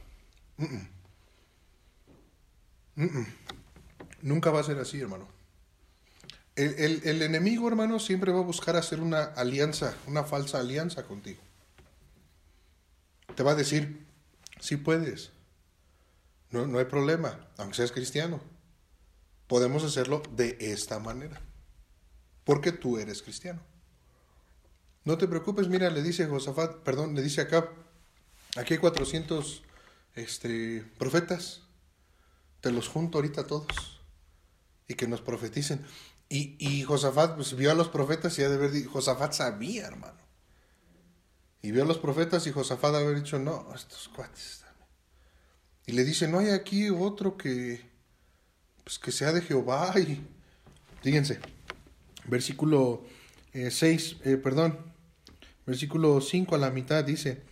Nunca va a ser así, hermano. El, enemigo, hermano, siempre va a buscar hacer una alianza, una falsa alianza contigo. Te va a decir, sí puedes, no, no hay problema, aunque seas cristiano. Podemos hacerlo de esta manera, porque tú eres cristiano. No te preocupes, mira, le dice Josafat, perdón, le dice acá, aquí hay 400 este, profetas, te los junto ahorita todos y que nos profeticen. Y, y Josafat pues, vio a los profetas y ha de haber dicho, Josafat sabía, hermano. Y vio a los profetas y Josafat ha de haber dicho, no, estos cuates. Y le dice, no hay aquí otro que, pues, que sea de Jehová. Y fíjense, versículo 6, eh, eh, perdón, versículo 5 a la mitad dice,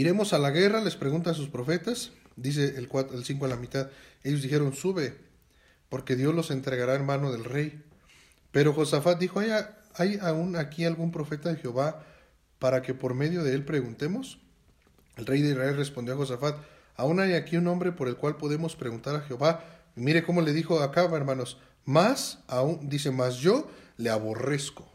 iremos a la guerra, les preguntan sus profetas, dice el, 4, el 5 a la mitad, ellos dijeron, sube porque Dios los entregará en mano del rey. Pero Josafat dijo, ¿hay, ¿hay aún aquí algún profeta de Jehová para que por medio de él preguntemos? El rey de Israel respondió a Josafat, aún hay aquí un hombre por el cual podemos preguntar a Jehová. mire cómo le dijo acá, hermanos, más aún, dice, más yo le aborrezco,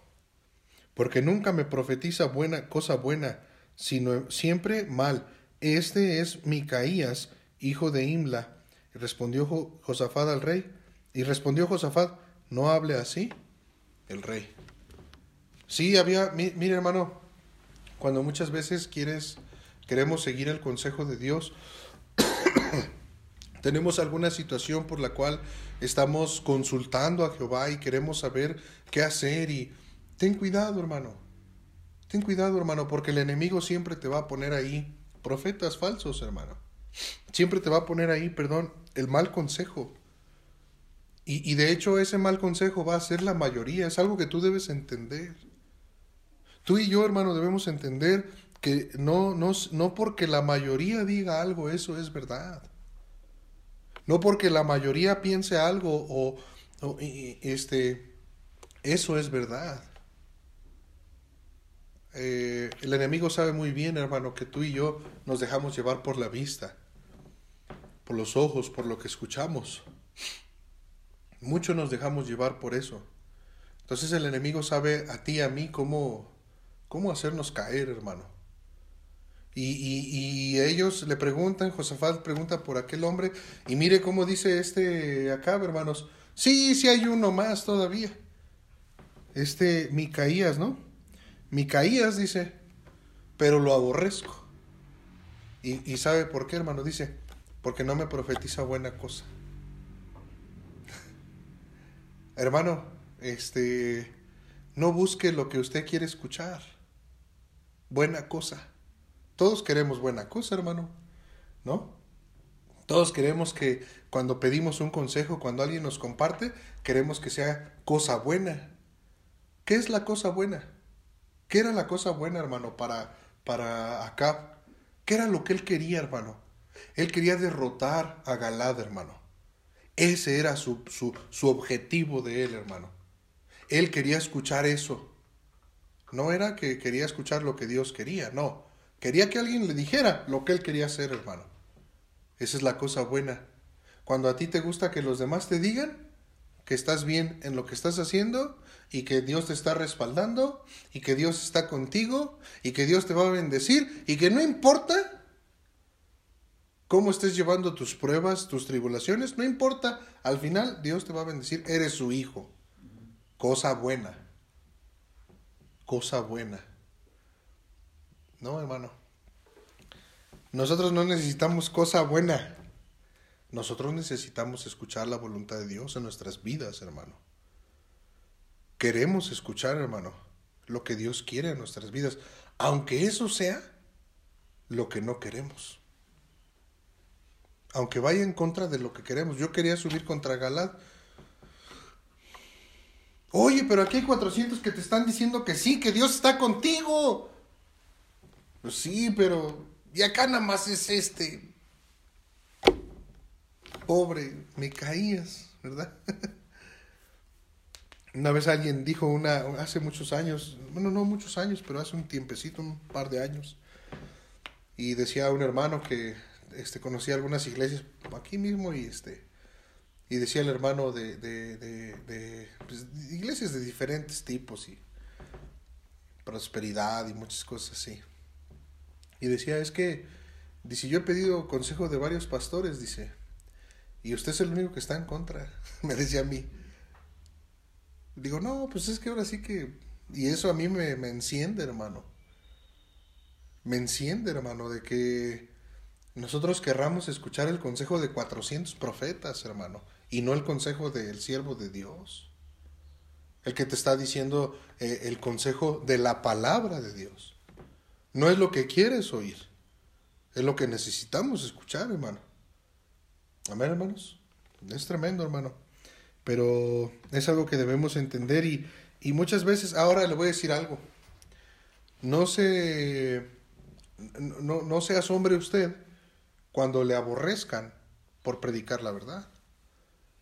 porque nunca me profetiza buena cosa buena, sino siempre mal. Este es Micaías, hijo de Imla. respondió Josafat al rey, y respondió Josafat, no hable así el rey. Sí, había, mire hermano, cuando muchas veces quieres, queremos seguir el consejo de Dios, tenemos alguna situación por la cual estamos consultando a Jehová y queremos saber qué hacer y ten cuidado hermano, ten cuidado hermano, porque el enemigo siempre te va a poner ahí profetas falsos hermano, siempre te va a poner ahí, perdón, el mal consejo. Y, de hecho ese mal consejo va a ser la mayoría, es algo que tú debes entender. Tú y yo, hermano, debemos entender que no, no, no porque la mayoría diga algo, eso es verdad. No porque la mayoría piense algo o, este, Eso es verdad. Eh, el enemigo sabe muy bien, hermano, que tú y yo nos dejamos llevar por la vista, por los ojos, por lo que escuchamos. Mucho nos dejamos llevar por eso. Entonces el enemigo sabe a ti y a mí cómo, cómo hacernos caer, hermano. Y, y, y, ellos le preguntan, Josafat pregunta por aquel hombre, y mire cómo dice este acá, hermanos. Sí, sí hay uno más todavía. Este Micaías, ¿no? Micaías dice, pero lo aborrezco. Y, sabe por qué, hermano, dice, porque no me profetiza buena cosa. hermano, este, no busque lo que usted quiere escuchar. Buena cosa. Todos queremos buena cosa, hermano, ¿no? Todos queremos que cuando pedimos un consejo, cuando alguien nos comparte, queremos que sea cosa buena. ¿Qué es la cosa buena? ¿Qué era la cosa buena, hermano, para, para Acab? ¿Qué era lo que él quería, hermano? Él quería derrotar a Galad, hermano. Ese era su, su, su objetivo de él, hermano. Él quería escuchar eso. No era que quería escuchar lo que Dios quería, no. Quería que alguien le dijera lo que él quería hacer, hermano. Esa es la cosa buena. Cuando a ti te gusta que los demás te digan que estás bien en lo que estás haciendo y que Dios te está respaldando y que Dios está contigo y que Dios te va a bendecir y que no importa cómo estés llevando tus pruebas, tus tribulaciones, no importa, al final Dios te va a bendecir, eres su hijo. Cosa buena. Cosa buena. No, hermano. Nosotros no necesitamos cosa buena. Nosotros necesitamos escuchar la voluntad de Dios en nuestras vidas, hermano. Queremos escuchar, hermano, lo que Dios quiere en nuestras vidas, aunque eso sea lo que no queremos. Aunque vaya en contra de lo que queremos. Yo quería subir contra Galad. Oye, pero aquí hay 400 que te están diciendo que sí, que Dios está contigo. Pues sí, pero... Y acá nada más es este. Pobre, me caías, ¿verdad? Una vez alguien dijo una, hace muchos años, bueno, no muchos años, pero hace un tiempecito, un par de años, y decía un hermano que este, conocía algunas iglesias aquí mismo y este y decía el hermano de, de, de, pues, iglesias de diferentes tipos y prosperidad y muchas cosas así. Y decía, es que, dice, yo he pedido consejo de varios pastores, dice, y usted es el único que está en contra, me decía a mí. Digo, no, pues es que ahora sí que... Y eso a mí me, me enciende, hermano. Me enciende, hermano, de que nosotros querramos escuchar el consejo de 400 profetas, hermano, y no el consejo del siervo de Dios. El que te está diciendo eh, el consejo de la palabra de Dios. No es lo que quieres oír, es lo que necesitamos escuchar, hermano. Amén, hermanos. Es tremendo, hermano pero es algo que debemos entender y, y muchas veces, ahora le voy a decir algo, no se, no, no asombre usted cuando le aborrezcan por predicar la verdad.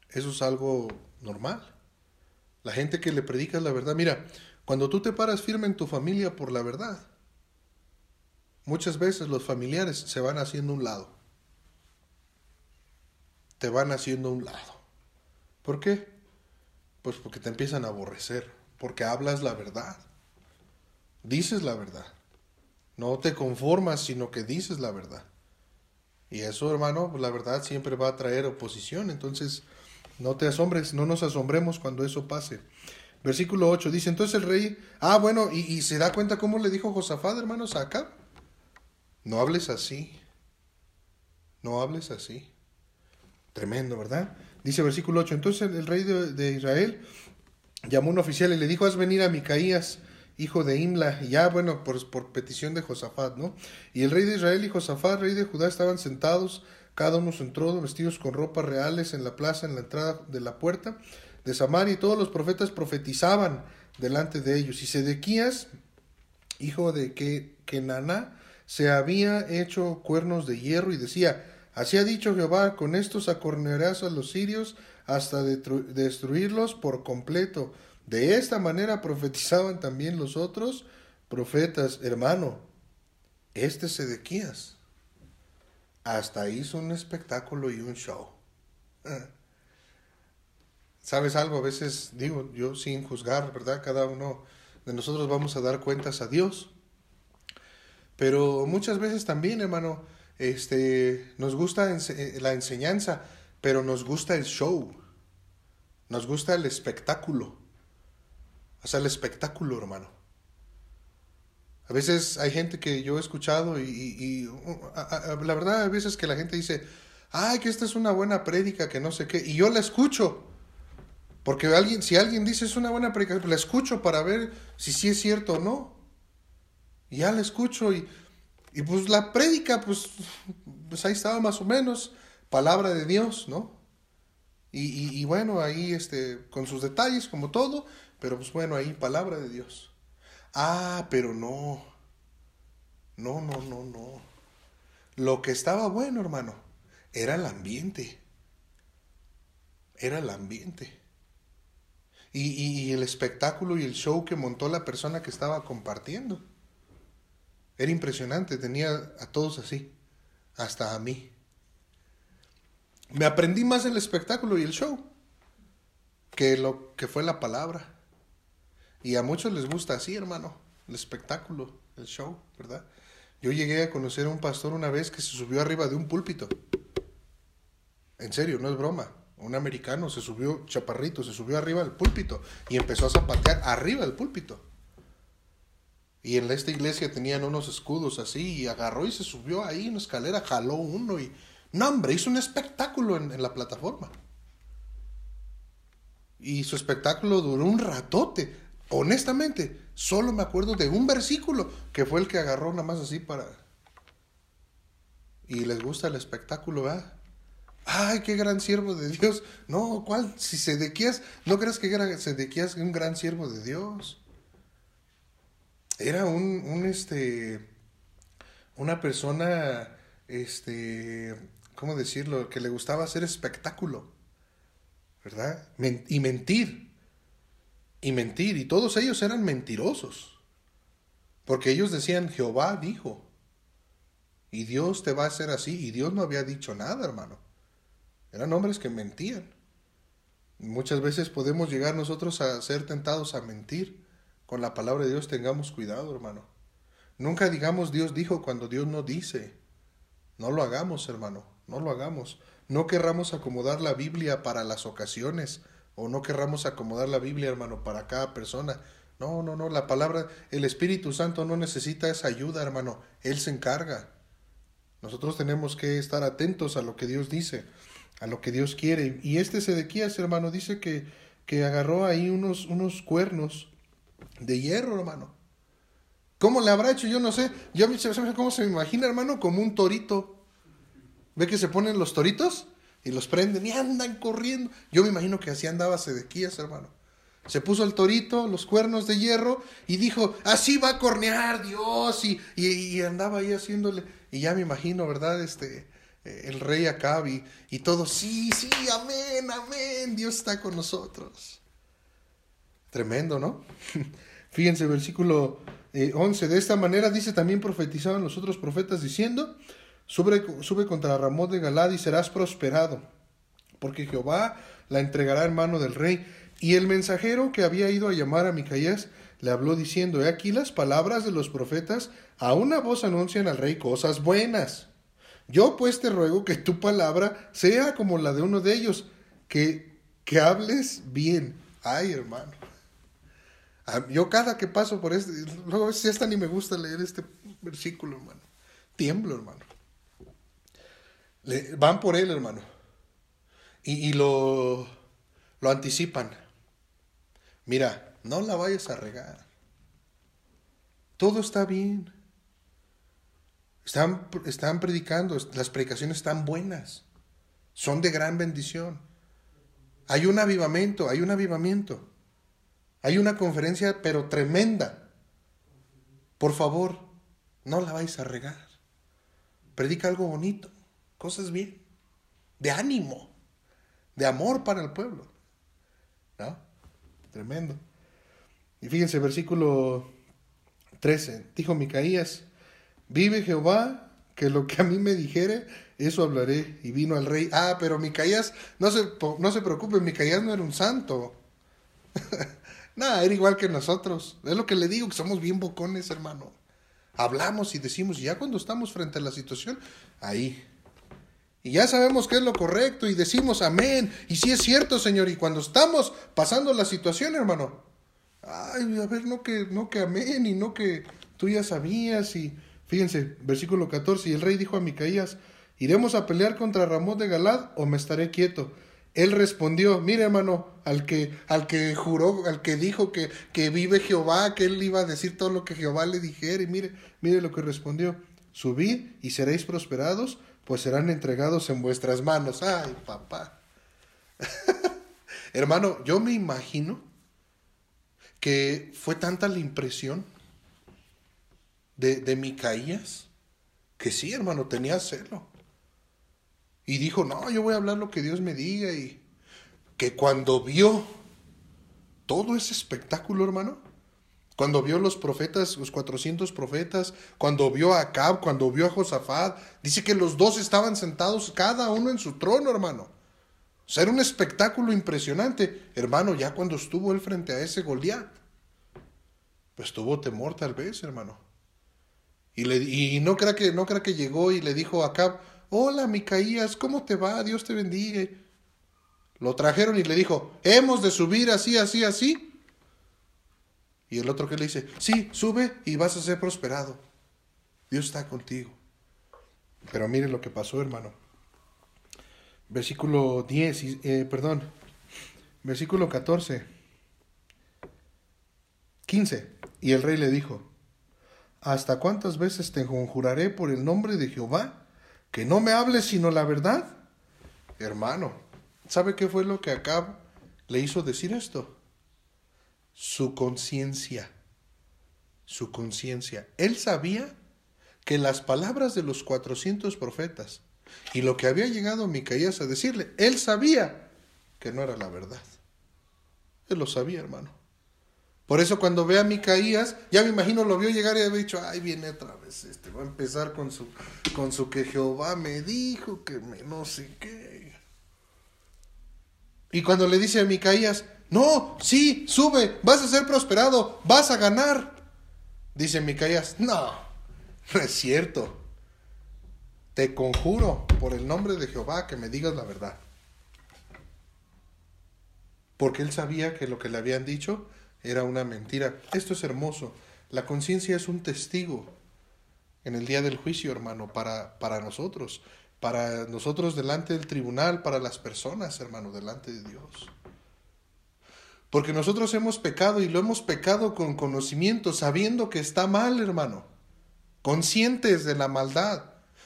Eso es algo normal. La gente que le predica la verdad, mira, cuando tú te paras firme en tu familia por la verdad, muchas veces los familiares se van haciendo un lado. Te van haciendo un lado. ¿Por qué? Pues porque te empiezan a aborrecer, porque hablas la verdad, dices la verdad, no te conformas, sino que dices la verdad. Y eso, hermano, la verdad siempre va a traer oposición, entonces no te asombres, no nos asombremos cuando eso pase. Versículo 8 dice, entonces el rey, ah, bueno, y, se da cuenta cómo le dijo Josafat, hermanos, acá. No hables así, no hables así. Tremendo, ¿verdad? Dice versículo 8, entonces el rey de, Israel llamó a un oficial y le dijo, haz venir a Micaías, hijo de Imla, y ya, bueno, por, por petición de Josafat, ¿no? Y el rey de Israel y Josafat, rey de Judá, estaban sentados, cada uno entró vestidos con ropas reales en la plaza, en la entrada de la puerta de Samaria, y todos los profetas profetizaban delante de ellos. Y Sedequías, hijo de Kenaná, se había hecho cuernos de hierro y decía, Así ha dicho Jehová, con estos acornearás a los sirios hasta destruirlos por completo. De esta manera profetizaban también los otros profetas, hermano. Este Sedequías hasta hizo un espectáculo y un show. ¿Sabes algo? A veces digo, yo sin juzgar, ¿verdad? Cada uno de nosotros vamos a dar cuentas a Dios. Pero muchas veces también, hermano, este, nos gusta eh, la enseñanza, pero nos gusta el show. Nos gusta el espectáculo. O sea, el espectáculo, hermano. A veces hay gente que yo he escuchado y, la verdad, a veces que la gente dice, ay, que esta es una buena prédica, que no sé qué, y yo la escucho. Porque alguien, si alguien dice es una buena prédica, la escucho para ver si sí es cierto o no. Ya la escucho y, y pues la prédica, pues, pues ahí estaba más o menos, palabra de Dios, ¿no? Y, bueno, ahí este, con sus detalles, como todo, pero pues bueno, ahí palabra de Dios. Ah, pero no. No, no, no, no. Lo que estaba bueno, hermano, era el ambiente. Era el ambiente. Y, el espectáculo y el show que montó la persona que estaba compartiendo. Era impresionante, tenía a todos así, hasta a mí. Me aprendí más el espectáculo y el show que lo que fue la palabra. Y a muchos les gusta así, hermano, el espectáculo, el show, ¿verdad? Yo llegué a conocer a un pastor una vez que se subió arriba de un púlpito. En serio, no es broma. Un americano se subió, chaparrito, se subió arriba del púlpito y empezó a zapatear arriba del púlpito. Y en esta iglesia tenían unos escudos así y agarró y se subió ahí en una escalera, jaló uno y... No, hombre, hizo un espectáculo en, la plataforma. Y su espectáculo duró un ratote honestamente, solo me acuerdo de un versículo que fue el que agarró nada más así para... Y les gusta el espectáculo, ¿verdad? Ay, qué gran siervo de Dios. No, ¿cuál? Si Sedequías, no creas que era Sedequías un gran siervo de Dios. Era un, un este, una persona, este, ¿cómo decirlo? Que le gustaba hacer espectáculo, ¿verdad? y mentir y mentir, y todos ellos eran mentirosos, porque ellos decían, Jehová dijo, y Dios te va a hacer así, y Dios no había dicho nada, hermano. Eran hombres que mentían. Muchas veces podemos llegar nosotros a ser tentados a mentir. Con la palabra de Dios tengamos cuidado, hermano. Nunca digamos Dios dijo cuando Dios no dice. No lo hagamos, hermano, no lo hagamos. No querramos acomodar la Biblia para las ocasiones o no querramos acomodar la Biblia, hermano, para cada persona. No, no, no, la palabra, el Espíritu Santo no necesita esa ayuda, hermano, Él se encarga. Nosotros tenemos que estar atentos a lo que Dios dice, a lo que Dios quiere. Y este Sedequías, hermano, dice que, que agarró ahí unos, unos cuernos de hierro, hermano. ¿Cómo le habrá hecho? Yo no sé. Yo cómo se me imagina, hermano, como un torito. ¿Ve que se ponen los toritos? y los prenden y andan corriendo. Yo me imagino que así andaba Sedequías, hermano. Se puso el torito, los cuernos de hierro y dijo, así va a cornear Dios y, y, andaba ahí haciéndole. Y ya me imagino, ¿verdad? Este, eh, el rey Acab y, y todos, sí, sí, amén, amén, Dios está con nosotros. Tremendo, ¿no? Fíjense, versículo 11, eh, de esta manera dice también profetizaban los otros profetas diciendo, Sube, contra Ramón de Galad y serás prosperado, porque Jehová la entregará en mano del rey. Y el mensajero que había ido a llamar a Micaías le habló diciendo, he aquí las palabras de los profetas, a una voz anuncian al rey cosas buenas. Yo pues te ruego que tu palabra sea como la de uno de ellos, que, que hables bien. Ay, hermano. Yo cada que paso por este, luego si esta ni me gusta leer este versículo, hermano. Tiemblo, hermano van por él, hermano. Y, lo, lo anticipan. Mira, no la vayas a regar. Todo está bien. Están, están predicando, las predicaciones están buenas. Son de gran bendición. Hay un avivamiento, hay un avivamiento. Hay una conferencia, pero tremenda. Por favor, no la vais a regar. Predica algo bonito cosas bien, de ánimo, de amor para el pueblo. ¿No? Tremendo. Y fíjense, versículo 13. Dijo Micaías, vive Jehová, que lo que a mí me dijere, eso hablaré. Y vino al rey. Ah, pero Micaías, no se, no se preocupe, Micaías no era un santo. Nada, era igual que nosotros. Es lo que le digo, que somos bien bocones, hermano. Hablamos y decimos, y ya cuando estamos frente a la situación, ahí. Y ya sabemos qué es lo correcto y decimos amén. Y si es cierto, Señor. Y cuando estamos pasando la situación, hermano, ay, a ver, no que, no que amén y no que tú ya sabías. Y fíjense, versículo 14. Y el rey dijo a Micaías, ¿iremos a pelear contra Ramón de Galad o me estaré quieto? Él respondió, mire hermano, al que, al que juró, al que dijo que, que vive Jehová, que él iba a decir todo lo que Jehová le dijera, y mire, mire lo que respondió, subid y seréis prosperados, pues serán entregados en vuestras manos. Ay, papá. hermano, yo me imagino que fue tanta la impresión de, de Micaías, que sí, hermano, tenía celo. Y dijo, no, yo voy a hablar lo que Dios me diga. Y que cuando vio todo ese espectáculo, hermano, cuando vio los profetas, los 400 profetas, cuando vio a Acab, cuando vio a Josafat, dice que los dos estaban sentados cada uno en su trono, hermano. O sea, era un espectáculo impresionante. Hermano, ya cuando estuvo él frente a ese Goliat, pues tuvo temor tal vez, hermano. Y, le, y no crea que no crea que llegó y le dijo a Acab, hola Micaías, ¿cómo te va? Dios te bendiga. Lo trajeron y le dijo, hemos de subir así, así, así. Y el otro que le dice, sí, sube y vas a ser prosperado. Dios está contigo. Pero mire lo que pasó, hermano. Versículo 10, eh, perdón, versículo 14, 15. Y el rey le dijo, ¿hasta cuántas veces te conjuraré por el nombre de Jehová? Que no me hable sino la verdad. Hermano, ¿sabe qué fue lo que Acab le hizo decir esto? Su conciencia. Su conciencia. Él sabía que las palabras de los 400 profetas y lo que había llegado Micaías a decirle, él sabía que no era la verdad. Él lo sabía, hermano. Por eso cuando ve a Micaías, ya me imagino lo vio llegar y había dicho, ay, viene otra vez este, va a empezar con su, con su que Jehová me dijo, que me no sé qué. Y cuando le dice a Micaías, no, sí, sube, vas a ser prosperado, vas a ganar. Dice Micaías, no, no es cierto. Te conjuro por el nombre de Jehová que me digas la verdad. Porque él sabía que lo que le habían dicho era una mentira. Esto es hermoso. La conciencia es un testigo en el día del juicio, hermano, para, para nosotros, para nosotros delante del tribunal, para las personas, hermano, delante de Dios. Porque nosotros hemos pecado y lo hemos pecado con conocimiento, sabiendo que está mal, hermano, conscientes de la maldad,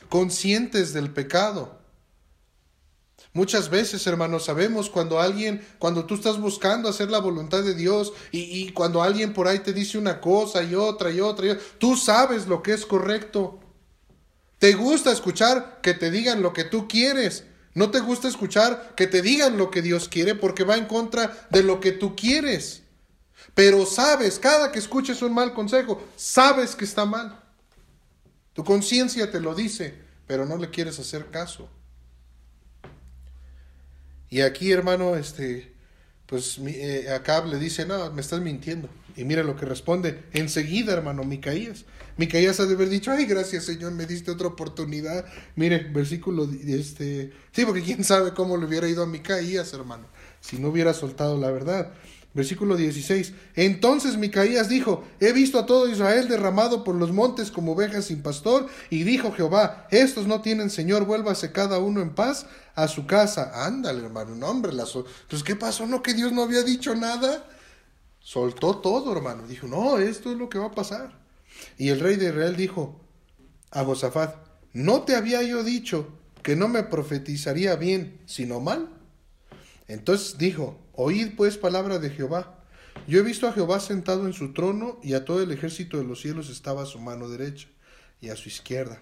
conscientes del pecado. Muchas veces, hermanos, sabemos cuando alguien, cuando tú estás buscando hacer la voluntad de Dios y, cuando alguien por ahí te dice una cosa y otra y otra, y otra, tú sabes lo que es correcto. Te gusta escuchar que te digan lo que tú quieres. No te gusta escuchar que te digan lo que Dios quiere porque va en contra de lo que tú quieres. Pero sabes, cada que escuches un mal consejo, sabes que está mal. Tu conciencia te lo dice, pero no le quieres hacer caso. Y aquí, hermano, este, pues eh, le dice, no, me estás mintiendo. Y mira lo que responde enseguida, hermano, Micaías. Micaías ha de haber dicho, ay, gracias Señor, me diste otra oportunidad. Mire, versículo, este, sí, porque quién sabe cómo le hubiera ido a Micaías, hermano, si no hubiera soltado la verdad. Versículo 16. Entonces Micaías dijo, he visto a todo Israel derramado por los montes como ovejas sin pastor, y dijo Jehová, estos no tienen Señor, vuélvase cada uno en paz a su casa. Ándale, hermano, no, hombre, la pues ¿qué pasó? ¿No que Dios no había dicho nada? Soltó todo, hermano. Dijo, no, esto es lo que va a pasar. Y el rey de Israel dijo a Josafat, ¿no te había yo dicho que no me profetizaría bien, sino mal? Entonces dijo, Oíd pues palabra de Jehová. Yo he visto a Jehová sentado en su trono y a todo el ejército de los cielos estaba a su mano derecha y a su izquierda.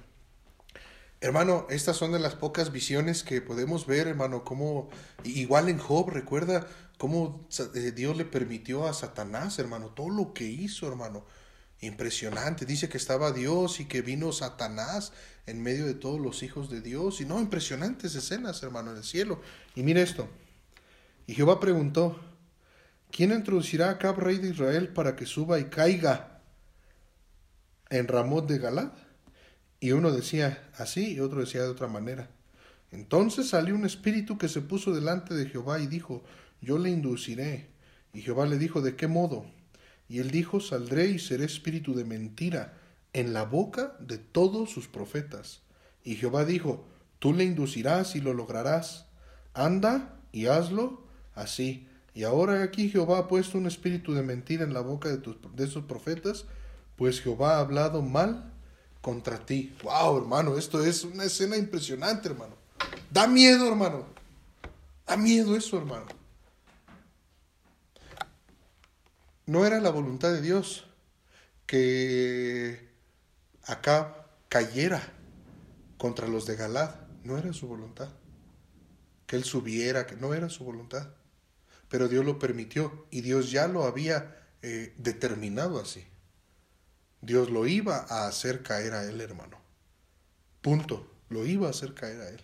Hermano, estas son de las pocas visiones que podemos ver, hermano, como igual en Job, recuerda cómo eh, Dios le permitió a Satanás, hermano, todo lo que hizo, hermano. Impresionante. Dice que estaba Dios y que vino Satanás en medio de todos los hijos de Dios. Y no, impresionantes escenas, hermano, en el cielo. Y mire esto. Y Jehová preguntó, ¿quién introducirá a Acab, rey de Israel, para que suba y caiga en Ramot de Galad? Y uno decía así y otro decía de otra manera. Entonces salió un espíritu que se puso delante de Jehová y dijo, yo le induciré. Y Jehová le dijo, ¿de qué modo? Y él dijo, saldré y seré espíritu de mentira en la boca de todos sus profetas. Y Jehová dijo, tú le inducirás y lo lograrás. Anda y hazlo así. Y ahora aquí Jehová ha puesto un espíritu de mentira en la boca de, tus, de esos profetas, pues Jehová ha hablado mal contra ti. Wow, hermano, esto es una escena impresionante, hermano. Da miedo, hermano. Da miedo eso, hermano. No era la voluntad de Dios que acá cayera contra los de Galad. No era su voluntad. Que él subiera, que no era su voluntad. Pero Dios lo permitió y Dios ya lo había eh, determinado así. Dios lo iba a hacer caer a él, hermano. Punto. Lo iba a hacer caer a él.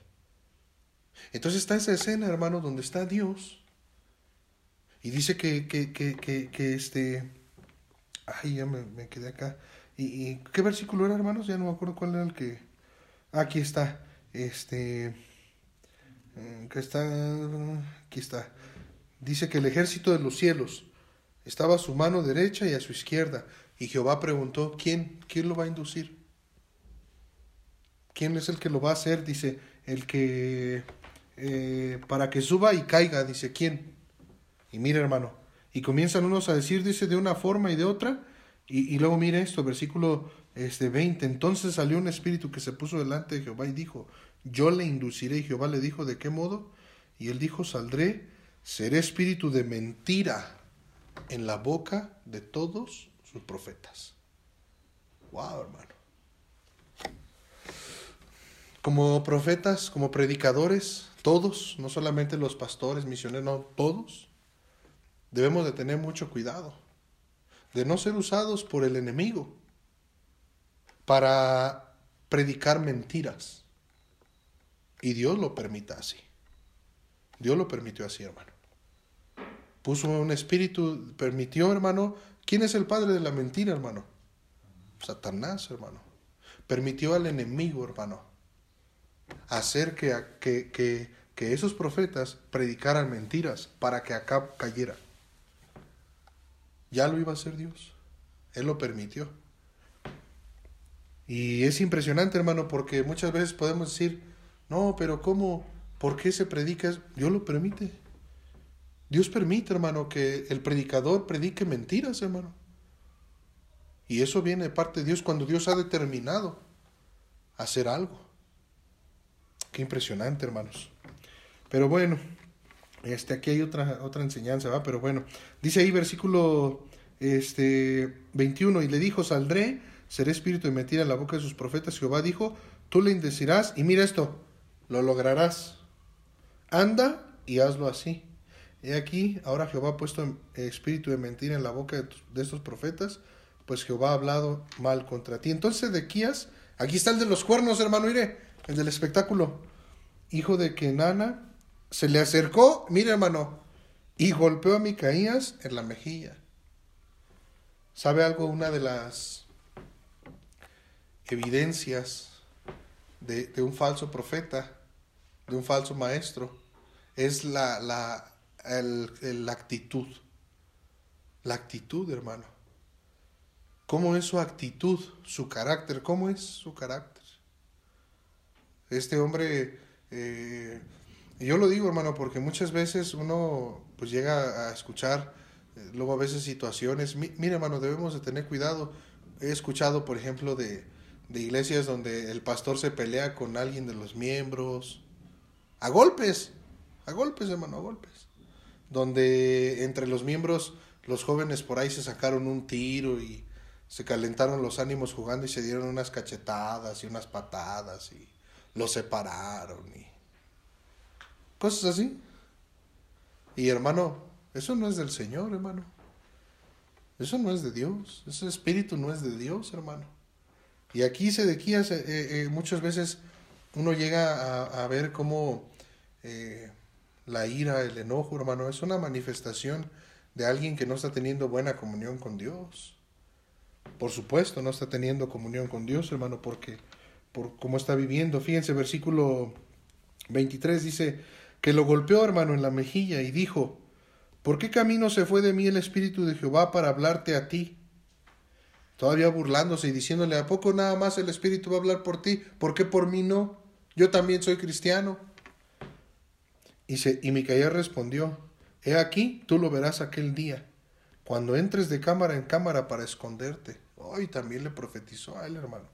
Entonces está esa escena, hermano, donde está Dios. Y dice que, que, que, que, este... Ay, ya me, quedé acá. ¿Y, qué versículo era, hermanos? Ya no me acuerdo cuál era el que... Aquí está. Este... Eh, que está... Aquí está. Dice que el ejército de los cielos estaba a su mano derecha y a su izquierda. Y Jehová preguntó, ¿quién, quién lo va a inducir? ¿Quién es el que lo va a hacer? Dice, el que, eh, para que suba y caiga, dice, ¿quién? Y mire hermano, y comienzan unos a decir, dice, de una forma y de otra, y, luego mire esto, versículo este, 20, entonces salió un espíritu que se puso delante de Jehová y dijo, yo le induciré, y Jehová le dijo, ¿de qué modo? Y él dijo, saldré, seré espíritu de mentira en la boca de todos sus profetas. Wow, hermano. Como profetas, como predicadores, todos, no solamente los pastores, misioneros, no, todos, debemos de tener mucho cuidado de no ser usados por el enemigo para predicar mentiras. Y Dios lo permita así. Dios lo permitió así, hermano. Puso un espíritu, permitió, hermano, ¿Quién es el padre de la mentira, hermano? Satanás, hermano. Permitió al enemigo, hermano, hacer que, que, que, esos profetas predicaran mentiras para que acá cayera. Ya lo iba a hacer Dios. Él lo permitió. Y es impresionante, hermano, porque muchas veces podemos decir, no, pero ¿cómo? ¿Por qué se predica? Dios lo permite. Dios permite, hermano, que el predicador predique mentiras, hermano. Y eso viene de parte de Dios cuando Dios ha determinado hacer algo. Qué impresionante, hermanos. Pero bueno, este, aquí hay otra, otra enseñanza, ¿va? Pero bueno, dice ahí versículo este, 21, y le dijo, saldré, seré espíritu de mentira en la boca de sus profetas. Jehová dijo, tú le indecirás, y mira esto, lo lograrás. Anda y hazlo así. He aquí, ahora Jehová ha puesto espíritu de mentira en la boca de, estos profetas, pues Jehová ha hablado mal contra ti. Entonces Edequías, aquí está el de los cuernos, hermano, mire, el del espectáculo, hijo de Kenana, se le acercó, mire hermano, y golpeó a Micaías en la mejilla. ¿Sabe algo? Una de las evidencias de, un falso profeta, de un falso maestro, es la, la actitud. La actitud, hermano. ¿Cómo es su actitud, su carácter? ¿Cómo es su carácter? Este hombre, eh, yo lo digo, hermano, porque muchas veces uno pues llega a escuchar, eh, luego a veces situaciones, mire, hermano, debemos de tener cuidado. He escuchado, por ejemplo, de, de iglesias donde el pastor se pelea con alguien de los miembros, a golpes, a golpes, hermano, a golpes donde entre los miembros los jóvenes por ahí se sacaron un tiro y se calentaron los ánimos jugando y se dieron unas cachetadas y unas patadas y los separaron y cosas así. Y hermano, Eso no es del Señor, hermano. Eso no es de Dios. Ese espíritu no es de Dios, hermano. Y aquí Sedequías, eh, eh, muchas veces uno llega a, ver cómo eh, la ira, el enojo, hermano, es una manifestación de alguien que no está teniendo buena comunión con Dios. Por supuesto, no está teniendo comunión con Dios, hermano, porque por cómo está viviendo. Fíjense, versículo 23 dice que lo golpeó, hermano, en la mejilla y dijo, ¿por qué camino se fue de mí el Espíritu de Jehová para hablarte a ti? Todavía burlándose y diciéndole, ¿a poco nada más el Espíritu va a hablar por ti? ¿Por qué por mí no? Yo también soy cristiano. Y, Micaías respondió, He aquí, tú lo verás aquel día, cuando entres de cámara en cámara para esconderte. Hoy también le profetizó a él, hermano.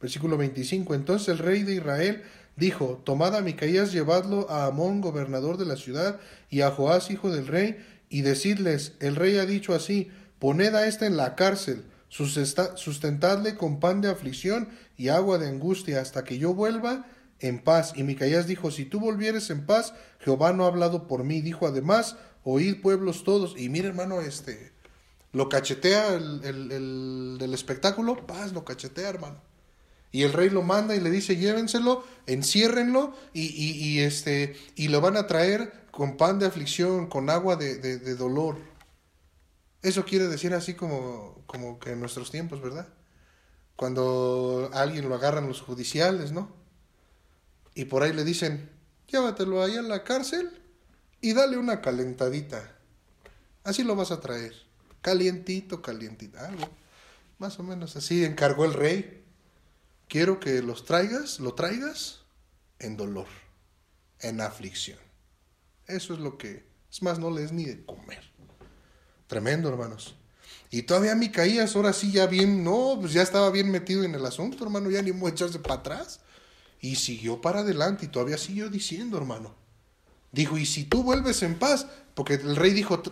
Versículo 25. Entonces el rey de Israel dijo, Tomad a Micaías, llevadlo a Amón, gobernador de la ciudad, y a Joás, hijo del rey, y decidles, el rey ha dicho así, poned a éste en la cárcel, sustentadle con pan de aflicción y agua de angustia, hasta que yo vuelva en paz. Y Micaías dijo, si tú volvieres en paz, Jehová no ha hablado por mí. Dijo además, oíd pueblos todos. Y mire hermano, este, lo cachetea el, el, del espectáculo, paz, lo cachetea hermano. Y el rey lo manda y le dice, llévenselo, enciérrenlo y, y, este, y lo van a traer con pan de aflicción, con agua de, de, dolor. Eso quiere decir así como, como que en nuestros tiempos, ¿verdad? Cuando alguien lo agarran los judiciales, ¿no? Y por ahí le dicen, llévatelo ahí en la cárcel y dale una calentadita. Así lo vas a traer. Calientito, calientito. Algo. Más o menos así encargó el rey. Quiero que los traigas, lo traigas en dolor, en aflicción. Eso es lo que, es más, no les ni de comer. Tremendo, hermanos. Y todavía Micaías, ahora sí ya bien, no, pues ya estaba bien metido en el asunto, hermano, ya ni modo echarse para atrás. Y siguió para adelante y todavía siguió diciendo, hermano. Dijo, y si tú vuelves en paz, porque el rey dijo,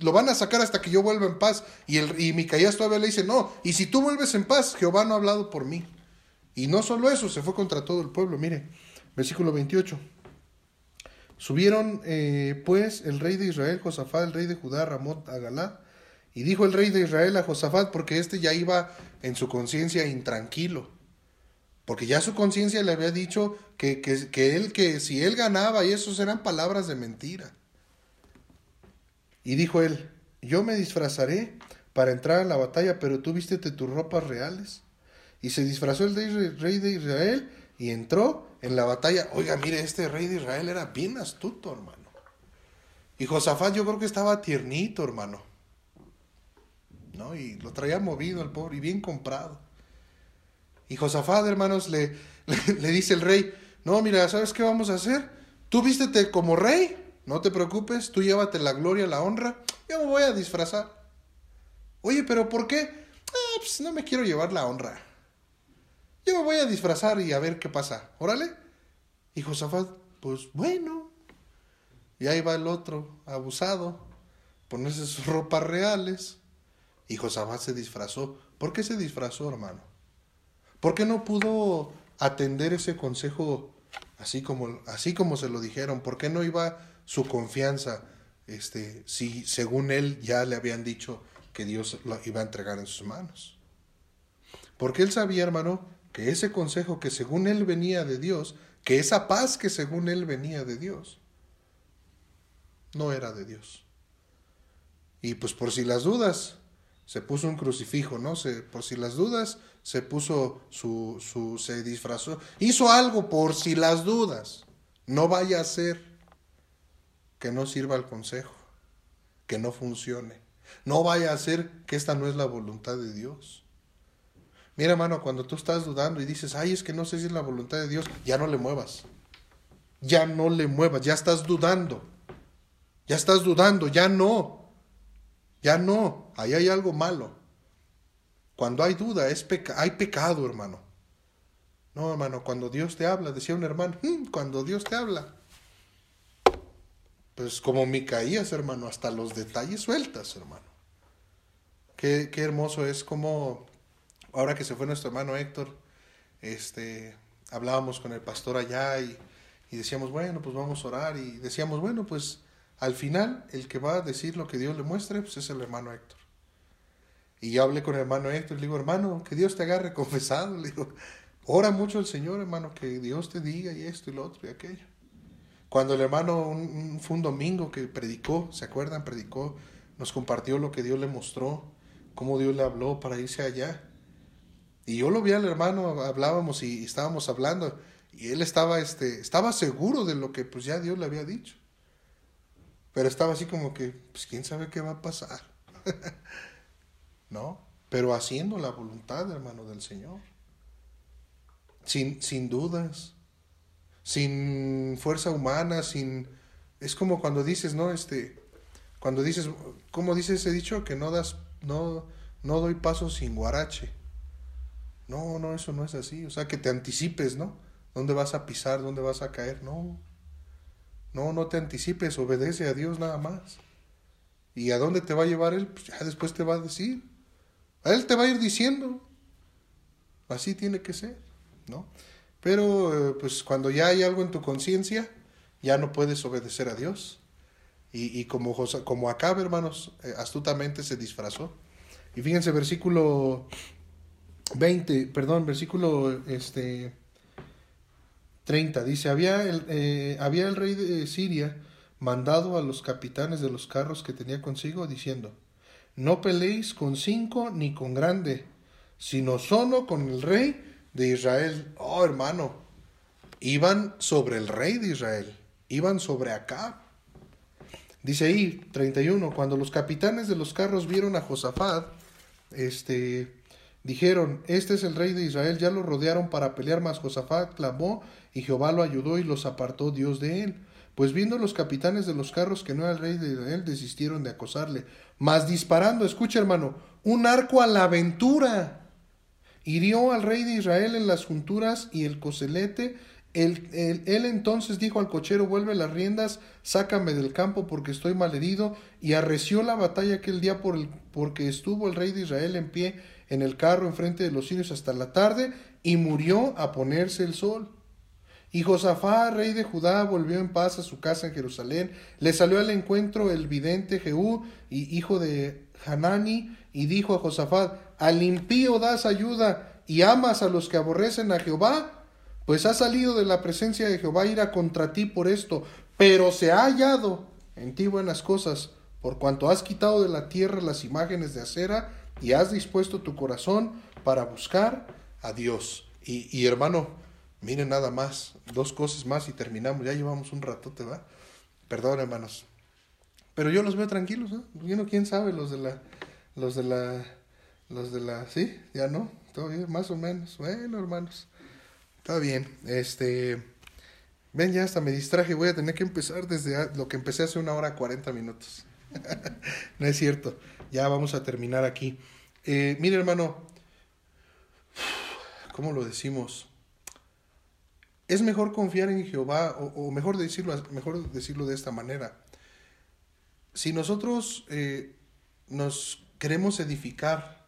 lo van a sacar hasta que yo vuelva en paz. Y, y Micaías todavía le dice, no, y si tú vuelves en paz, Jehová no ha hablado por mí. Y no solo eso, se fue contra todo el pueblo. Mire, versículo 28. Subieron eh, pues el rey de Israel, Josafat, el rey de Judá, Ramot, a Y dijo el rey de Israel a Josafat, porque éste ya iba en su conciencia intranquilo porque ya su conciencia le había dicho que, que, él, que si él ganaba, y eso eran palabras de mentira. Y dijo él, yo me disfrazaré para entrar a la batalla, pero tú vístete tus ropas reales. Y se disfrazó el rey de Israel y entró en la batalla. Oiga, mire, este rey de Israel era bien astuto, hermano. Y Josafat yo creo que estaba tiernito, hermano. ¿No? Y lo traía movido al pobre y bien comprado. Y Josafat, hermanos, le, le, dice el rey, no, mira, ¿sabes qué vamos a hacer? Tú vístete como rey, no te preocupes, tú llévate la gloria, la honra, yo me voy a disfrazar. Oye, pero ¿por qué? Ah, pues no me quiero llevar la honra. Yo me voy a disfrazar y a ver qué pasa. Órale. Y Josafat, pues bueno. Y ahí va el otro, abusado, ponerse sus ropas reales. Y Josafat se disfrazó. ¿Por qué se disfrazó, hermano? ¿Por qué no pudo atender ese consejo así como, así como se lo dijeron? ¿Por qué no iba su confianza este, si según él ya le habían dicho que Dios lo iba a entregar en sus manos? Porque él sabía, hermano, que ese consejo que según él venía de Dios, que esa paz que según él venía de Dios, no era de Dios. Y pues por si las dudas, se puso un crucifijo, ¿no? Por si las dudas, se puso su, su, se disfrazó, hizo algo por si las dudas. No vaya a ser que no sirva el consejo, que no funcione. No vaya a ser que esta no es la voluntad de Dios. Mira, hermano, cuando tú estás dudando y dices, ay, es que no sé si es la voluntad de Dios, ya no le muevas. Ya no le muevas, ya estás dudando. Ya estás dudando, ya no. Ya no, ahí hay algo malo. Cuando hay duda, es hay pecado, hermano. No, hermano, cuando Dios te habla, decía un hermano, mm, cuando Dios te habla, pues como Micaías, hermano, hasta los detalles sueltas, hermano. Qué, qué hermoso es como, ahora que se fue nuestro hermano Héctor, este, hablábamos con el pastor allá y, y decíamos, bueno, pues vamos a orar y decíamos, bueno, pues al final el que va a decir lo que Dios le muestre, pues es el hermano Héctor. Y yo hablé con el hermano Héctor le digo, hermano, que Dios te agarre confesado. Le digo, ora mucho al Señor, hermano, que Dios te diga y esto y lo otro y aquello. Cuando el hermano, un, fue un domingo que predicó, ¿se acuerdan? Predicó, nos compartió lo que Dios le mostró, cómo Dios le habló para irse allá. Y yo lo vi al hermano, hablábamos y estábamos hablando, y él estaba, este, estaba seguro de lo que pues ya Dios le había dicho. Pero estaba así como que, pues quién sabe qué va a pasar. ¿No? Pero haciendo la voluntad, hermano, del Señor. Sin, sin dudas sin fuerza humana, sin... Es como cuando dices, ¿no? Este, cuando dices, ¿cómo dice ese dicho? Que no das, no, no doy paso sin guarache. No, no, eso no es así. O sea, que te anticipes, ¿no? ¿Dónde vas a pisar? ¿Dónde vas a caer? No. No, no te anticipes, obedece a Dios nada más. ¿Y a dónde te va a llevar Él? Pues ya después te va a decir. A Él te va a ir diciendo. Así tiene que ser, ¿no? Pero eh, pues cuando ya hay algo en tu conciencia, ya no puedes obedecer a Dios. Y, y como, como Acab, hermanos, eh, astutamente se disfrazó. Y fíjense, versículo 20, perdón, versículo este, 30, dice, había el, eh, había el rey de Siria mandado a los capitanes de los carros que tenía consigo, diciendo, no peleéis con cinco ni con grande, sino solo con el rey de Israel, oh hermano, iban sobre el rey de Israel, iban sobre acá. Dice ahí, 31, cuando los capitanes de los carros vieron a Josafat, este, dijeron, este es el rey de Israel, ya lo rodearon para pelear, mas Josafat clamó y Jehová lo ayudó y los apartó Dios de él. Pues viendo los capitanes de los carros que no era el rey de Israel, desistieron de acosarle. Mas disparando, escucha hermano, un arco a la aventura hirió al rey de Israel en las junturas y el coselete. Él, entonces dijo al cochero, vuelve las riendas, sácame del campo porque estoy malherido, y arreció la batalla aquel día por el, porque estuvo el rey de Israel en pie en el carro enfrente de los sirios hasta la tarde, y murió a ponerse el sol. Y Josafá, rey de Judá, volvió en paz a su casa en Jerusalén. Le salió al encuentro el vidente Jehú, hijo de Hanani, y dijo a Josafat, al impío das ayuda y amas a los que aborrecen a Jehová, pues ha salido de la presencia de Jehová ira contra ti por esto, pero se ha hallado en ti buenas cosas, por cuanto has quitado de la tierra las imágenes de acera y has dispuesto tu corazón para buscar a Dios. Y, y hermano, miren nada más, dos cosas más y terminamos, ya llevamos un ratote, ¿va? Perdón, hermanos. Pero yo los veo tranquilos, ¿no? Yo quién sabe los de la, los de la los de la, sí, ya no, todo bien, más o menos. Bueno, hermanos, está bien. Este, ven, ya hasta me distraje, voy a tener que empezar desde lo que empecé hace una hora cuarenta minutos. no es cierto, ya vamos a terminar aquí. Eh, mire, hermano, ¿cómo lo decimos? Es mejor confiar en Jehová, o, mejor, decirlo, mejor decirlo de esta manera. Si nosotros eh, nos queremos edificar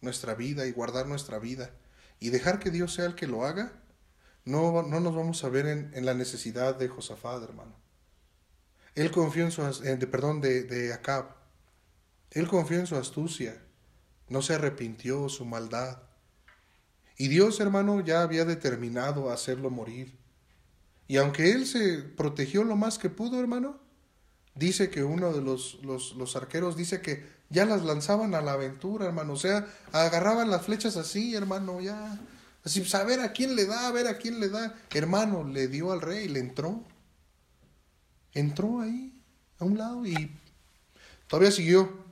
nuestra vida y guardar nuestra vida y dejar que Dios sea el que lo haga, no, no nos vamos a ver en, la necesidad de Josafat, hermano. Él confió en su, perdón, de, de Acab. Él confió en su astucia. No se arrepintió su maldad. Y Dios, hermano, ya había determinado hacerlo morir. Y aunque él se protegió lo más que pudo, hermano, dice que uno de los, los, arqueros dice que ya las lanzaban a la aventura, hermano. O sea, agarraban las flechas así, hermano, ya. Así, pues, a ver a quién le da, a ver a quién le da. Hermano, le dio al rey, le entró. Entró ahí, a un lado, y todavía siguió.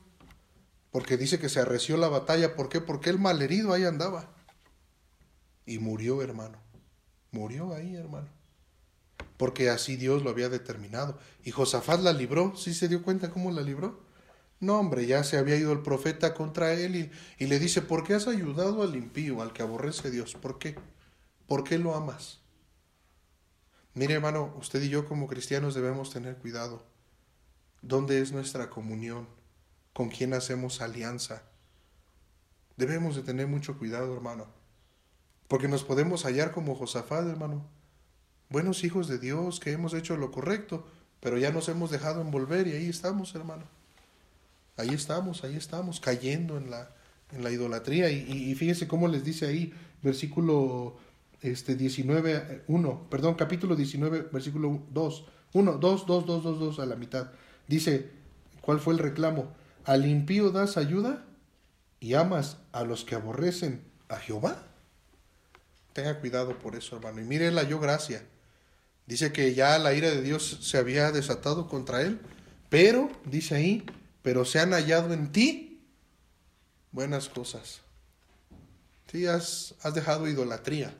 Porque dice que se arreció la batalla. ¿Por qué? Porque el malherido ahí andaba. Y murió, hermano. Murió ahí, hermano. Porque así Dios lo había determinado. Y Josafat la libró. ¿Sí se dio cuenta cómo la libró? No, hombre, ya se había ido el profeta contra él y, le dice, ¿por qué has ayudado al impío, al que aborrece Dios? ¿Por qué? ¿Por qué lo amas? Mire, hermano, usted y yo como cristianos debemos tener cuidado. ¿Dónde es nuestra comunión? ¿Con quién hacemos alianza? Debemos de tener mucho cuidado, hermano. Porque nos podemos hallar como Josafat, hermano. Buenos hijos de Dios que hemos hecho lo correcto, pero ya nos hemos dejado envolver y ahí estamos, hermano. Ahí estamos, ahí estamos, cayendo en la, en la idolatría. Y, y, fíjese cómo les dice ahí, versículo este, 19, 1, perdón, capítulo 19, versículo 2, 1, 2, 2, 2, 2, 2 a la mitad. Dice, ¿cuál fue el reclamo? Al impío das ayuda y amas a los que aborrecen a Jehová. Tenga cuidado por eso, hermano. Y mire la yo gracia. Dice que ya la ira de Dios se había desatado contra él, pero, dice ahí, pero se han hallado en ti buenas cosas. Sí, has, has dejado idolatría.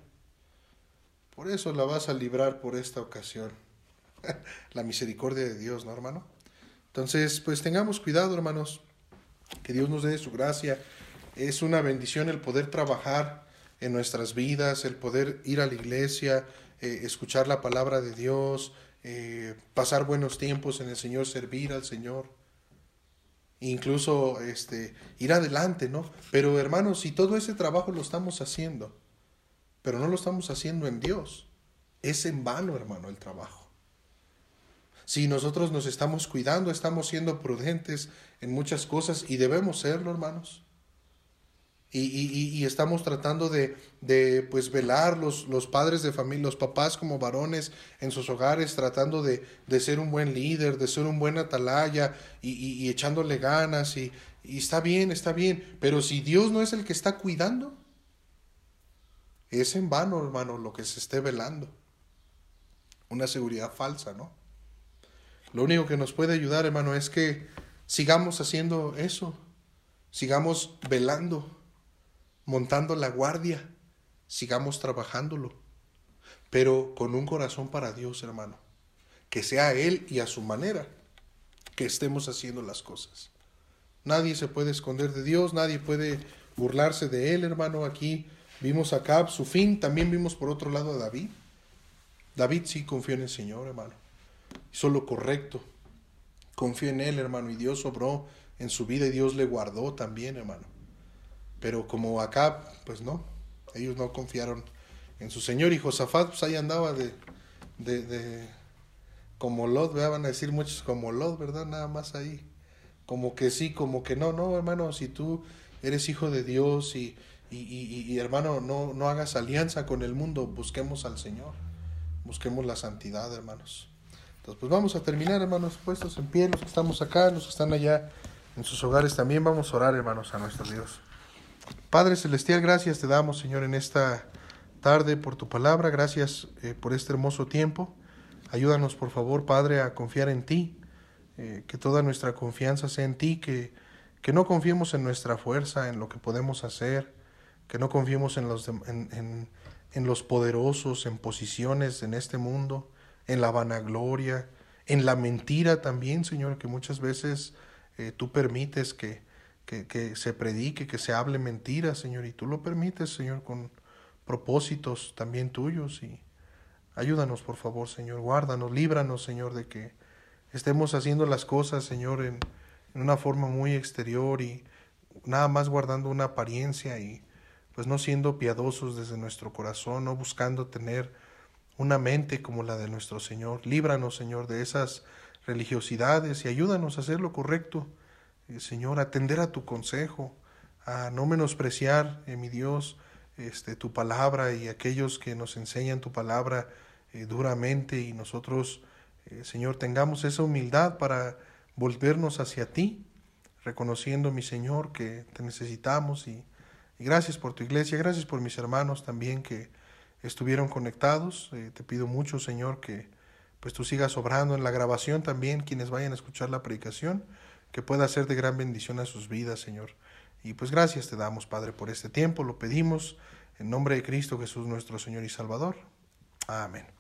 Por eso la vas a librar por esta ocasión. la misericordia de Dios, ¿no, hermano? Entonces, pues tengamos cuidado, hermanos. Que Dios nos dé su gracia. Es una bendición el poder trabajar en nuestras vidas, el poder ir a la iglesia, eh, escuchar la palabra de Dios, eh, pasar buenos tiempos en el Señor, servir al Señor. Incluso este, ir adelante, ¿no? Pero hermanos, si todo ese trabajo lo estamos haciendo, pero no lo estamos haciendo en Dios, es en vano, hermano, el trabajo. Si nosotros nos estamos cuidando, estamos siendo prudentes en muchas cosas y debemos serlo, hermanos. Y, estamos tratando de, de, pues velar los, los padres de familia, los papás como varones en sus hogares, tratando de, de ser un buen líder, de ser un buen atalaya y, echándole ganas y, está bien, está bien, pero si Dios no es el que está cuidando, es en vano, hermano, lo que se esté velando. Una seguridad falsa, ¿no? Lo único que nos puede ayudar, hermano, es que sigamos haciendo eso, sigamos velando montando la guardia, sigamos trabajándolo, pero con un corazón para Dios, hermano, que sea Él y a su manera que estemos haciendo las cosas. Nadie se puede esconder de Dios, nadie puede burlarse de Él, hermano. Aquí vimos a Cab, su fin, también vimos por otro lado a David. David sí confió en el Señor, hermano. Hizo lo correcto. Confió en Él, hermano, y Dios obró en su vida y Dios le guardó también, hermano. Pero como acá, pues no, ellos no confiaron en su Señor y Josafat pues ahí andaba de, de, de como Lot, van a decir muchos como Lot, ¿verdad? Nada más ahí, como que sí, como que no, no, hermano, si tú eres hijo de Dios y, y, y, y hermano, no, no hagas alianza con el mundo, busquemos al Señor, busquemos la santidad, hermanos. Entonces, pues vamos a terminar, hermanos, puestos en pie, los que estamos acá, los que están allá en sus hogares, también vamos a orar, hermanos, a nuestro Dios. Padre Celestial, gracias te damos, Señor, en esta tarde por tu palabra, gracias eh, por este hermoso tiempo. Ayúdanos, por favor, Padre, a confiar en ti, eh, que toda nuestra confianza sea en ti, que, que no confiemos en nuestra fuerza, en lo que podemos hacer, que no confiemos en los, en, en, los poderosos, en posiciones en este mundo, en la vanagloria, en la mentira también, Señor, que muchas veces eh, tú permites que, que, se predique, que se hable mentira, Señor, y tú lo permites, Señor, con propósitos también tuyos. Y ayúdanos, por favor, Señor, guárdanos, líbranos, Señor, de que estemos haciendo las cosas, Señor, en, en una forma muy exterior y nada más guardando una apariencia y pues no siendo piadosos desde nuestro corazón, no buscando tener una mente como la de nuestro Señor. Líbranos, Señor, de esas religiosidades y ayúdanos a hacer lo correcto Señor, atender a tu consejo, a no menospreciar, eh, mi Dios, este, tu palabra y aquellos que nos enseñan tu palabra eh, duramente y nosotros, Señor, tengamos esa humildad para volvernos hacia ti, reconociendo, mi Señor, que te necesitamos y, y gracias por tu iglesia, gracias por mis hermanos también que estuvieron conectados. te pido mucho, Señor, que pues tú sigas obrando en la grabación también, quienes vayan a escuchar la predicación que pueda ser de gran bendición a sus vidas, Señor. Y pues gracias te damos, Padre, por este tiempo. Lo pedimos en nombre de Cristo Jesús, nuestro Señor y Salvador. Amén.